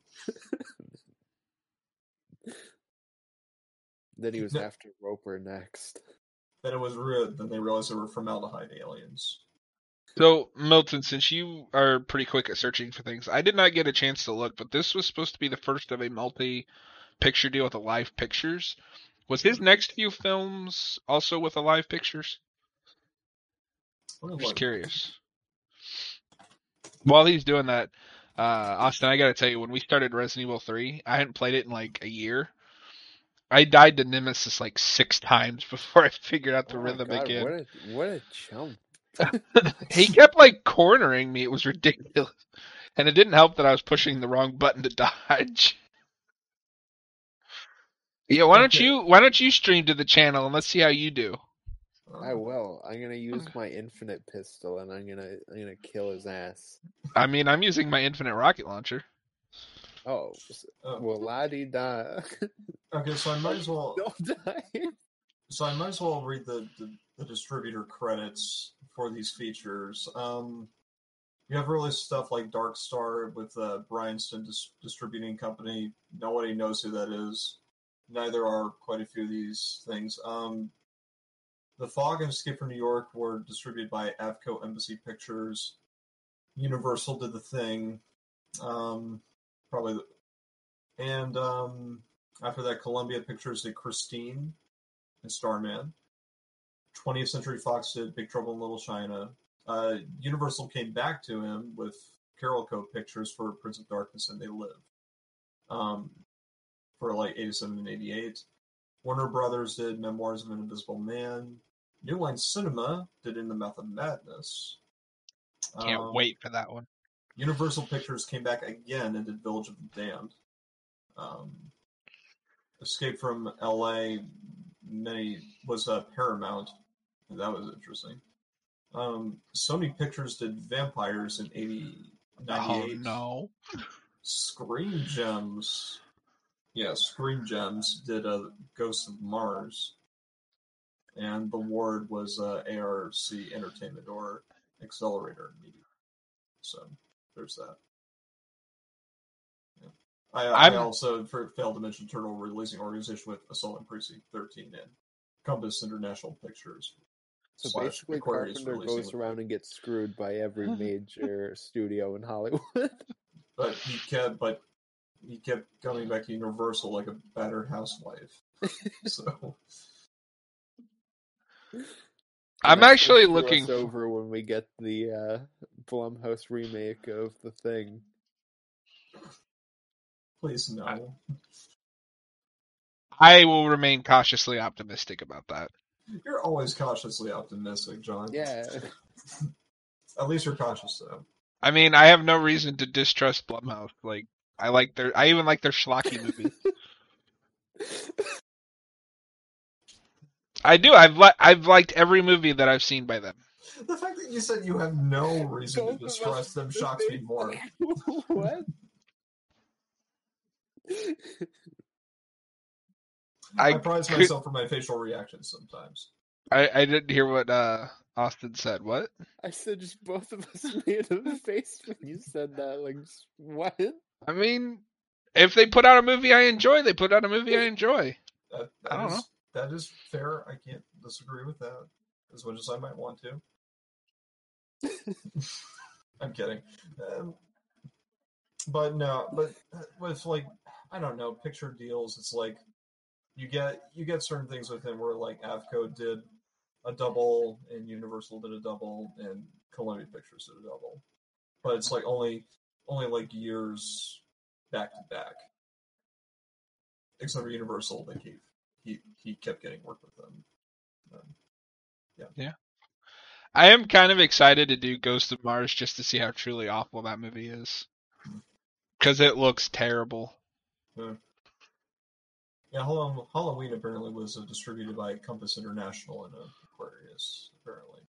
Then he was
No.
after Roeper next.
Then it was rude. Then they realized they were formaldehyde aliens.
So, Milton, since you are pretty quick at searching for things, I did not get a chance to look, but this was supposed to be the first of a multi-picture deal with Alive pictures. Was his next few films also with Alive pictures?
Let me
Just curious. While he's doing that, uh, Austin, I gotta tell you, when we started Resident Evil 3, I hadn't played it in like a year. I died to Nemesis like six times before I figured out the
Oh
rhythm
God,
again.
What a what a chump.
he kept like cornering me. It was ridiculous. And it didn't help that I was pushing the wrong button to dodge. Yeah, why don't you why don't you stream to the channel and let's see how you do.
I um, will. I'm gonna use uh, my infinite pistol and I'm gonna I'm gonna kill his ass.
I mean, I'm using my infinite rocket launcher.
Oh,
Oh,
well, la di da.
okay, so I might as well.
Don't die.
So I might as well read the, the, the distributor credits for these features. Um, you have really stuff like Dark Star with uh, Bryanston Dis- Distributing Company. Nobody knows who that is. Neither are quite a few of these things. Um, the Fog and Escape from New York were distributed by Avco Embassy Pictures. Universal did the thing. Um, probably, the, And um, after that, Columbia Pictures did Christine and Starman. 20th Century Fox did Big Trouble in Little China. Uh, Universal came back to him with Carolco Pictures for Prince of Darkness and They Live um, for like 87 and 88. Warner Brothers did Memoirs of an Invisible Man. New Line Cinema did In the Mouth of Madness.
Can't
Um,
wait for that one.
Universal Pictures came back again and did Village of the Damned. Um, Escape from L.A. Many was uh, Paramount. That was interesting. Um, Sony Pictures did Vampires in 80,
Oh no.
Screen Gems. Yeah, Screen Gems did uh, Ghosts of Mars. And the ward was uh, ARC Entertainment or Accelerator Media. So there's that. Yeah. I, I also failed to mention Turtle releasing organization with Assault on Precinct 13 and Compass International Pictures.
So basically,
Aquarius
Carpenter
releasing
goes
with-
around and gets screwed by every major studio in Hollywood.
But he kept, but he kept coming back to Universal like a battered housewife. so
I'm actually looking.
over when we get the uh, Blumhouse remake of the thing.
please no.
I will remain cautiously optimistic about that.
You're always cautiously optimistic, John.
Yeah,
At least you're cautious though.
I mean, I have no reason to distrust Blumhouse. Like, I like their. I even like their schlocky movies. I do. I've li- I've liked every movie that I've seen by them.
The fact that you said you have no reason to
Both of
distrust them shocks me more.
what?
I,
I
prize
could-
myself for my facial reactions sometimes.
I, I didn't hear what uh Austin said. What?
I said just both of us made the face when you said that. Like, what?
I mean, if they put out a movie I enjoy, they put out a movie I enjoy.
That,
I don't
is that is fair. I can't disagree with that as much as I might want to. I'm kidding. Um, but no, but with like I don't know picture deals, it's like you get you get certain things with him where like Avco did a double and Universal did a double and Columbia Pictures did a double, but it's like only only like years back to back. Except for Universal, they keep he he kept getting work with them. Um,
I am kind of excited to do Ghost of Mars just to see how truly awful that movie is. Because it looks terrible.
Yeah, Halloween, Halloween apparently was uh, distributed by Compass International and uh, Aquarius. Apparently,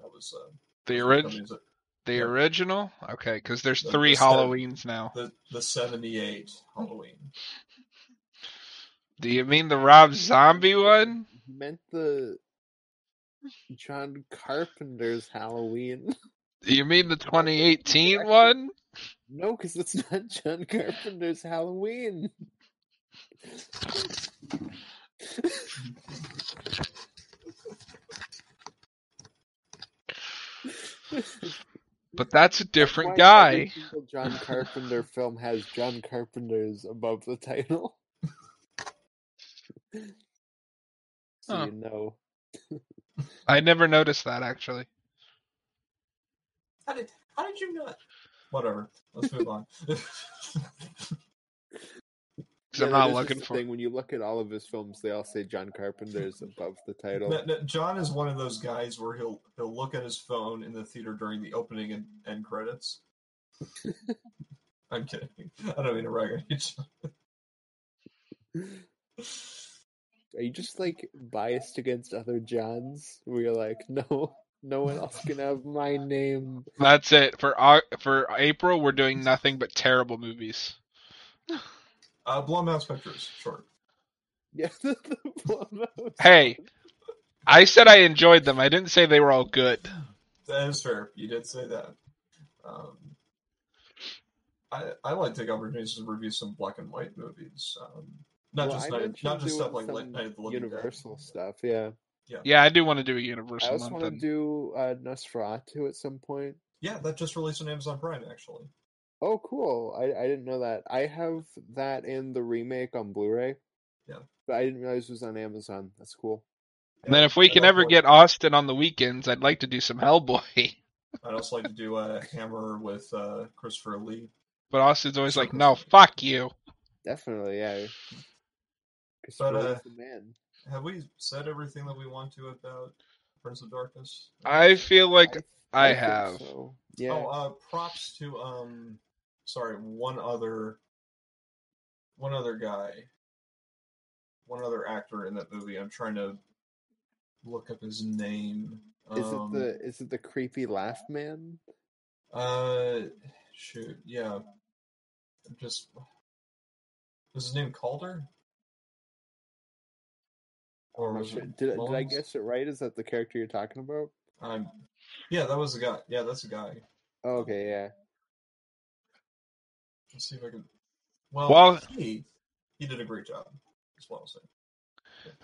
that was uh,
The,
the
orig-
companies that-
the
yeah.
original? Okay, because there's
The-
three
the set-
Halloweens now.
the the seventy eight Halloween.
Do you mean the Rob Zombie one?
You meant the John Carpenter's Halloween.
Do you mean the 2018 one?
No, because it's not John Carpenter's Halloween.
But that's a different
Why
guy.
John Carpenter film has John Carpenter's above the title. so
Huh.
you know.
I never noticed that actually.
How did how did you not? Whatever. Let's move on.
'Cause I'm not looking
just the
for.
thing. When you look at all of his films, they all say John Carpenter's above the title.
No, no, John is one of those guys where he'll he'll look at his phone in the theater during the opening and end credits. I'm kidding. I don't mean to rag on you. John.
Are you just like biased against other Johns? Where you're like, no, no one else can have my name.
That's it for Au- for April. We're doing nothing but terrible movies.
Uh, Blumhouse Pictures, short.
Yeah. the- the Blumhouse
Hey, I said I enjoyed them. I didn't say they were all good.
That is fair. You did say that. Um, I I like to take opportunities to review some black and white movies. Um, not
Well,
just
I
night,
mentioned
not just stuff
doing
like
some
Night of the Living Dead.
Universal stuff. Yeah.
Yeah, I do want to do a Universal
also
month.
want to
then.
do uh, Nosferatu at some point.
Yeah, that just released on Amazon Prime actually.
Oh, cool! I I didn't know that. I have that and the remake on Blu-ray.
Yeah.
but I didn't realize it was on Amazon. That's cool.
And then if we
I'd
can ever
like-
get Austin on the weekends, I'd like to do some Hellboy.
I'd also like to do a Hammer with uh, Christopher Lee.
But Austin's always like, no, fuck you.
Definitely, yeah.
But, uh,
the man.
Have we said everything that we want to about Prince of Darkness?
I feel like I,
think
have.
so. Yeah.
Oh, uh, props to um, sorry, one other, one other guy, one other actor in that movie. I'm trying to look up his name.
is
um,
it the is it the creepy laugh man?
Uh, shoot, yeah. Just was his name Calder? Or
I'm not
was
sure. Did, I- did I guess it right? Is that the character you're talking about?
Um, yeah, that was the guy. Yeah, that's the guy.
Oh, okay, yeah.
Let's see if I can. Well,
Well-
he he did a great job. As well, so.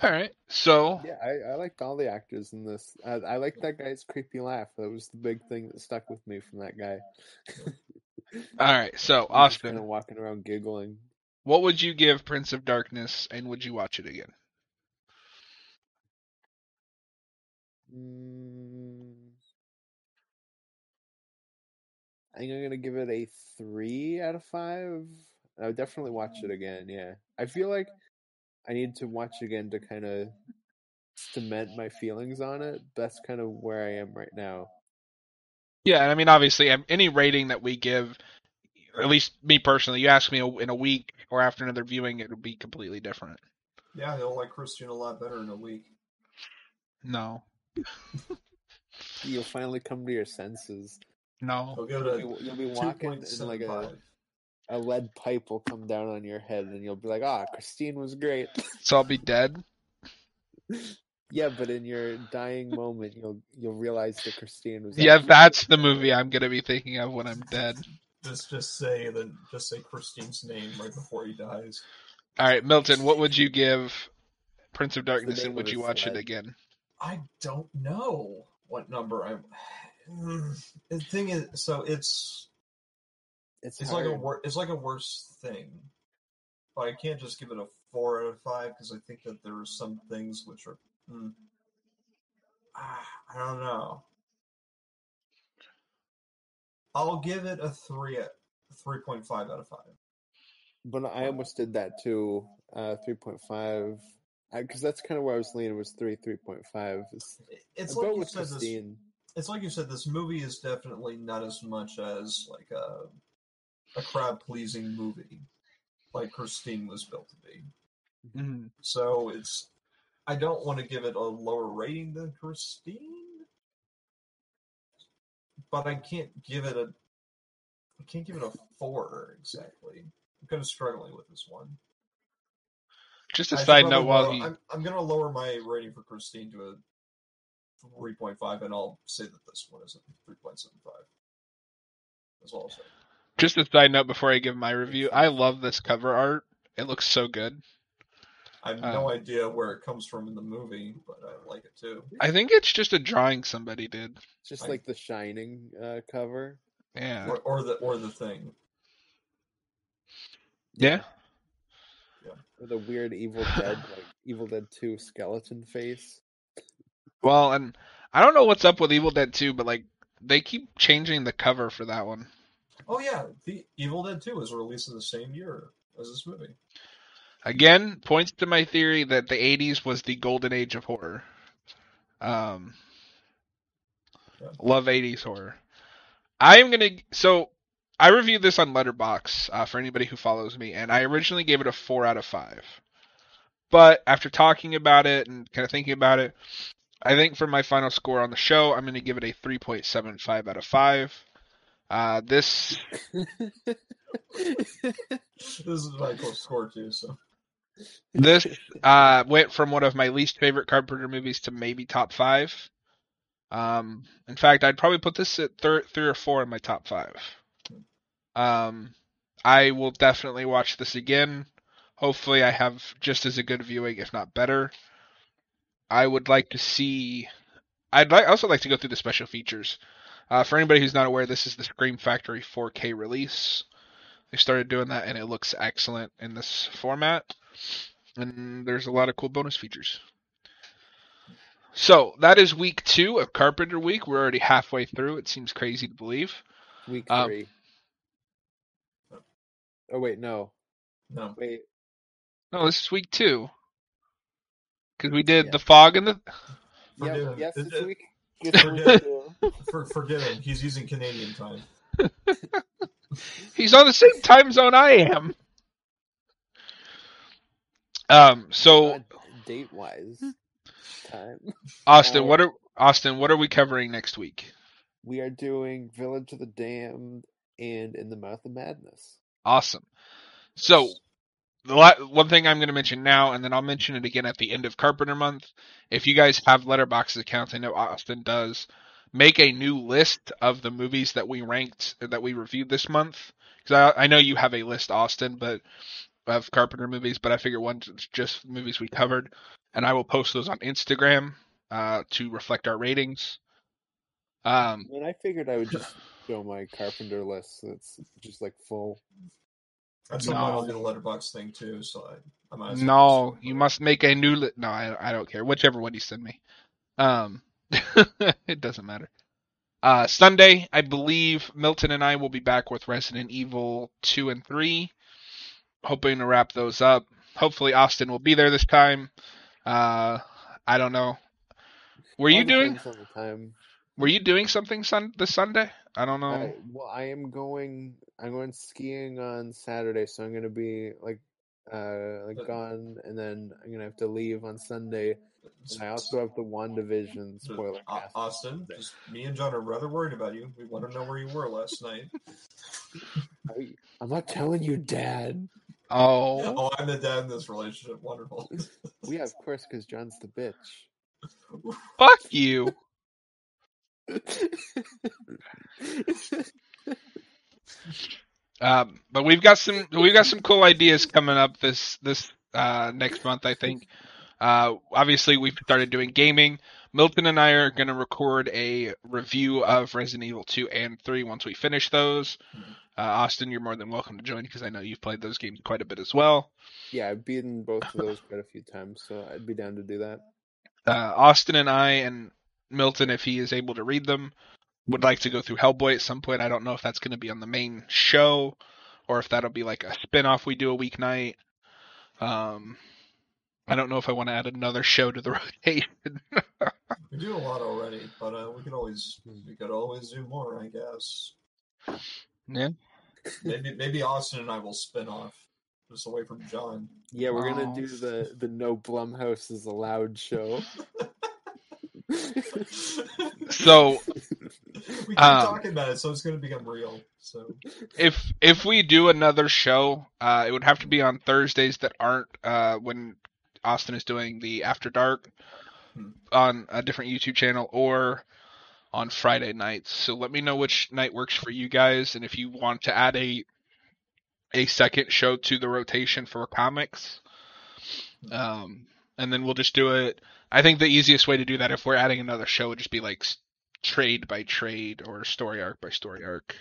All right. So,
Yeah, I, I liked all the actors in this. I, I liked that guy's creepy laugh. That was the big thing that stuck with me from that guy.
all right. So,
kind of
Austin,
walking around giggling.
what would you give Prince of Darkness and would you watch it again?
Mm, I think I'm gonna give it a three out of five. I would definitely watch it again. Yeah, I feel like I need to watch it again to kind of cement my feelings on it. That's kind of where I am right now.
Yeah, and I mean, obviously, um, any rating that we give, at least me personally, you ask me in a week or after another viewing, it would be completely different.
Yeah, he'll like Christine a lot better in a week.
No,
You'll finally come to your senses.
no.
He'll go
You'll
to
be, you'll be walking
point
and like a, a lead pipe will come down on your head, and you'll be like, "Ah, Christine was great."
So I'll be dead.
Yeah, but in your dying moment, you'll you'll realize that Christine was.
Yeah, that's the movie I'm gonna be thinking of when I'm dead.
Just just say the just say Christine's name right before he dies.
All right, Milton, what would you give Prince of Darkness and would you
his
watch it again?
I don't know what number I'm. The thing is, so it's
It's,
it's like a wor- it's like a worse thing, but I can't just give it a four out of five because I think that there are some things which are. Ah, I don't know. I'll give it a three at three point five out of five.
But I almost did that too. Uh, three point five. Because that's kind of where I was leaning. Was three, three point five. It's,
It's like you
with
said. This, it's like you said. This movie is definitely not as much as like a a crowd pleasing movie, like Christine was built to be.
Mhm.
So it's. I don't want to give it a lower rating than Christine, but I can't give it a. I can't give it a four exactly. I'm kind of struggling with this one.
Just a
I
side note while he
I'm, I'm going to lower my rating for Christine to a 3.5, and I'll say that this one is a 3.75. That's all I'll say.
just a side note before I give my review. I love this cover art. It looks so good.
I have no
Uh,
idea where it comes from in the movie, but I like it too.
I think it's just a drawing somebody did.
Just
I-
like the Shining uh, cover.
Yeah.
Or, or the or the thing.
Yeah.
With a weird Evil Dead, like Evil Dead Two skeleton face.
Well, and I don't know what's up with Evil Dead 2, but like they keep changing the cover for that one.
Oh yeah, the Evil Dead 2 was released in the same year as this movie.
Again, points to my theory that the 80s was the golden age of horror. Um,
Yeah.
love 80s horror. I am gonna. So I reviewed this on Letterboxd uh, for anybody who follows me, and I originally gave it a four out of five. But after talking about it and kind of thinking about it, I think for my final score on the show, I'm going to give it a 3.75 out of five. Uh, this
This is my close score too, so
this uh, went from one of my least favorite Carpenter movies to maybe top five. Um, in fact, I'd probably put this at thir- three or four in my top five. Um, I will definitely watch this again. Hopefully, I have just as a good viewing, if not better. I would like to see. I'd like also like to go through the special features. Uh, for anybody who's not aware, this is the Scream Factory 4K release. They started doing that, and it looks excellent in this format. And there's a lot of cool bonus features. So that is week two of Carpenter Week. We're already halfway through. It seems crazy to believe.
Week
Um,
three. Oh wait, no.
No.
Wait.
No, this is week two. Because we did
Yeah.
the fog and the.
Yeah,
Forgive him.
yes,
It-
it's
it-
week. It's week
Forget-
two.
For, forget him. He's using Canadian time.
He's on the same time zone I am. Um. So
date wise, time.
Austin,
uh,
what are Austin? What are we covering next week?
We are doing Village of the Damned and In the Mouth of Madness.
Awesome. So, the la- one thing I'm going to mention now, and then I'll mention it again at the end of Carpenter Month. If you guys have Letterboxd accounts, I know Austin does. Make a new list of the movies that we ranked that we reviewed this month. Because I, I know you have a list, Austin, but of Carpenter movies. But I figure one's just movies we covered, and I will post those on Instagram uh, to reflect our ratings. Um,
And I figured I would just show my Carpenter list. That's just like full.
At some point,
No.
I'll get a Letterboxd thing too, so I, I might as well
No,
just-
you must make a new. Li- no, I, I don't care. Whichever one you send me. Um, it doesn't matter. Uh, Sunday, I believe Milton and I will be back with Resident Evil two and three. Hoping to wrap those up. Hopefully, Austin will be there this time. Uh, I don't know. Were you
All
doing?
Depends on the time?
Were you doing something sun this Sunday? I don't know.
I, well, I am going. I'm going skiing on Saturday, so I'm gonna be like, uh, like gone, and then I'm gonna have to leave on Sunday. And I also have the WandaVision
So,
spoiler
Au-
cast.
Austin, just, me and John are rather worried about you. We want to know where you were last night.
I- I'm not telling you, Dad.
oh,
Oh, I'm the dad in this relationship. Wonderful.
We yeah, of course, because John's the bitch.
fuck you. Um, but we've got some we've got some cool ideas coming up this this uh, next month. I think. Uh, obviously, we've started doing gaming. Milton and I are going to record a review of Resident Evil 2 and 3 once we finish those. Uh, Austin, you're more than welcome to join because I know you've played those games quite a bit as well.
yeah, I've beaten both of those quite a few times, so I'd be down to do that.
Uh, Austin and I and Milton, if he is able to read them, would like to go through Hellboy at some point. I don't know if that's going to be on the main show or if that'll be like a spin-off we do a weeknight. Um, I don't know if I want to add another show to the rotation.
we do a lot already, but uh, we could always we could always do more, I guess.
yeah.
Maybe maybe Austin and I will spin off just away from John.
Yeah, we're gonna do the the No Blumhouse is allowed show.
we
So
keep
Um,
talking about it, so it's going to become real. So
if if we do another show, uh, it would have to be on Thursdays that aren't uh, when Austin is doing the After Dark
Hmm.
on a different YouTube channel or on Friday nights. So let me know which night works for you guys, and if you want to add a a second show to the rotation for comics, um, and then we'll just do it. I think the easiest way to do that, if we're adding another show, would just be like trade by trade or story arc by story arc.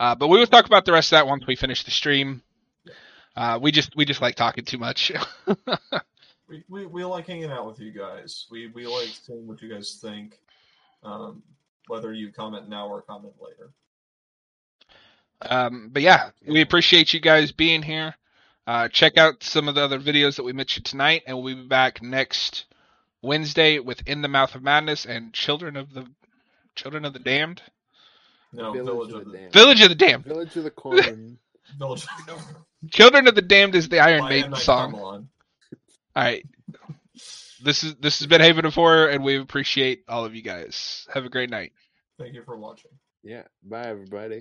Uh, but we will talk about the rest of that once we finish the stream. Uh, we just we just like talking too much.
we, we, we like hanging out with you guys. We we like seeing what you guys think. Um, whether you comment now or comment later.
um, but yeah, we appreciate you guys being here. Uh, check out some of the other videos that we mentioned tonight, and we'll be back next Wednesday with In the Mouth of Madness and Children of the Children of the Damned,
No, Village, of the,
Damned.
Village of the Damned.
Village of the Corn.
Village.
Children of the Damned is the Iron
by
Maiden song. All right. This is this has been Haven of Horror, and we appreciate all of you guys. Have a great night.
Thank you for watching.
yeah. Bye, everybody.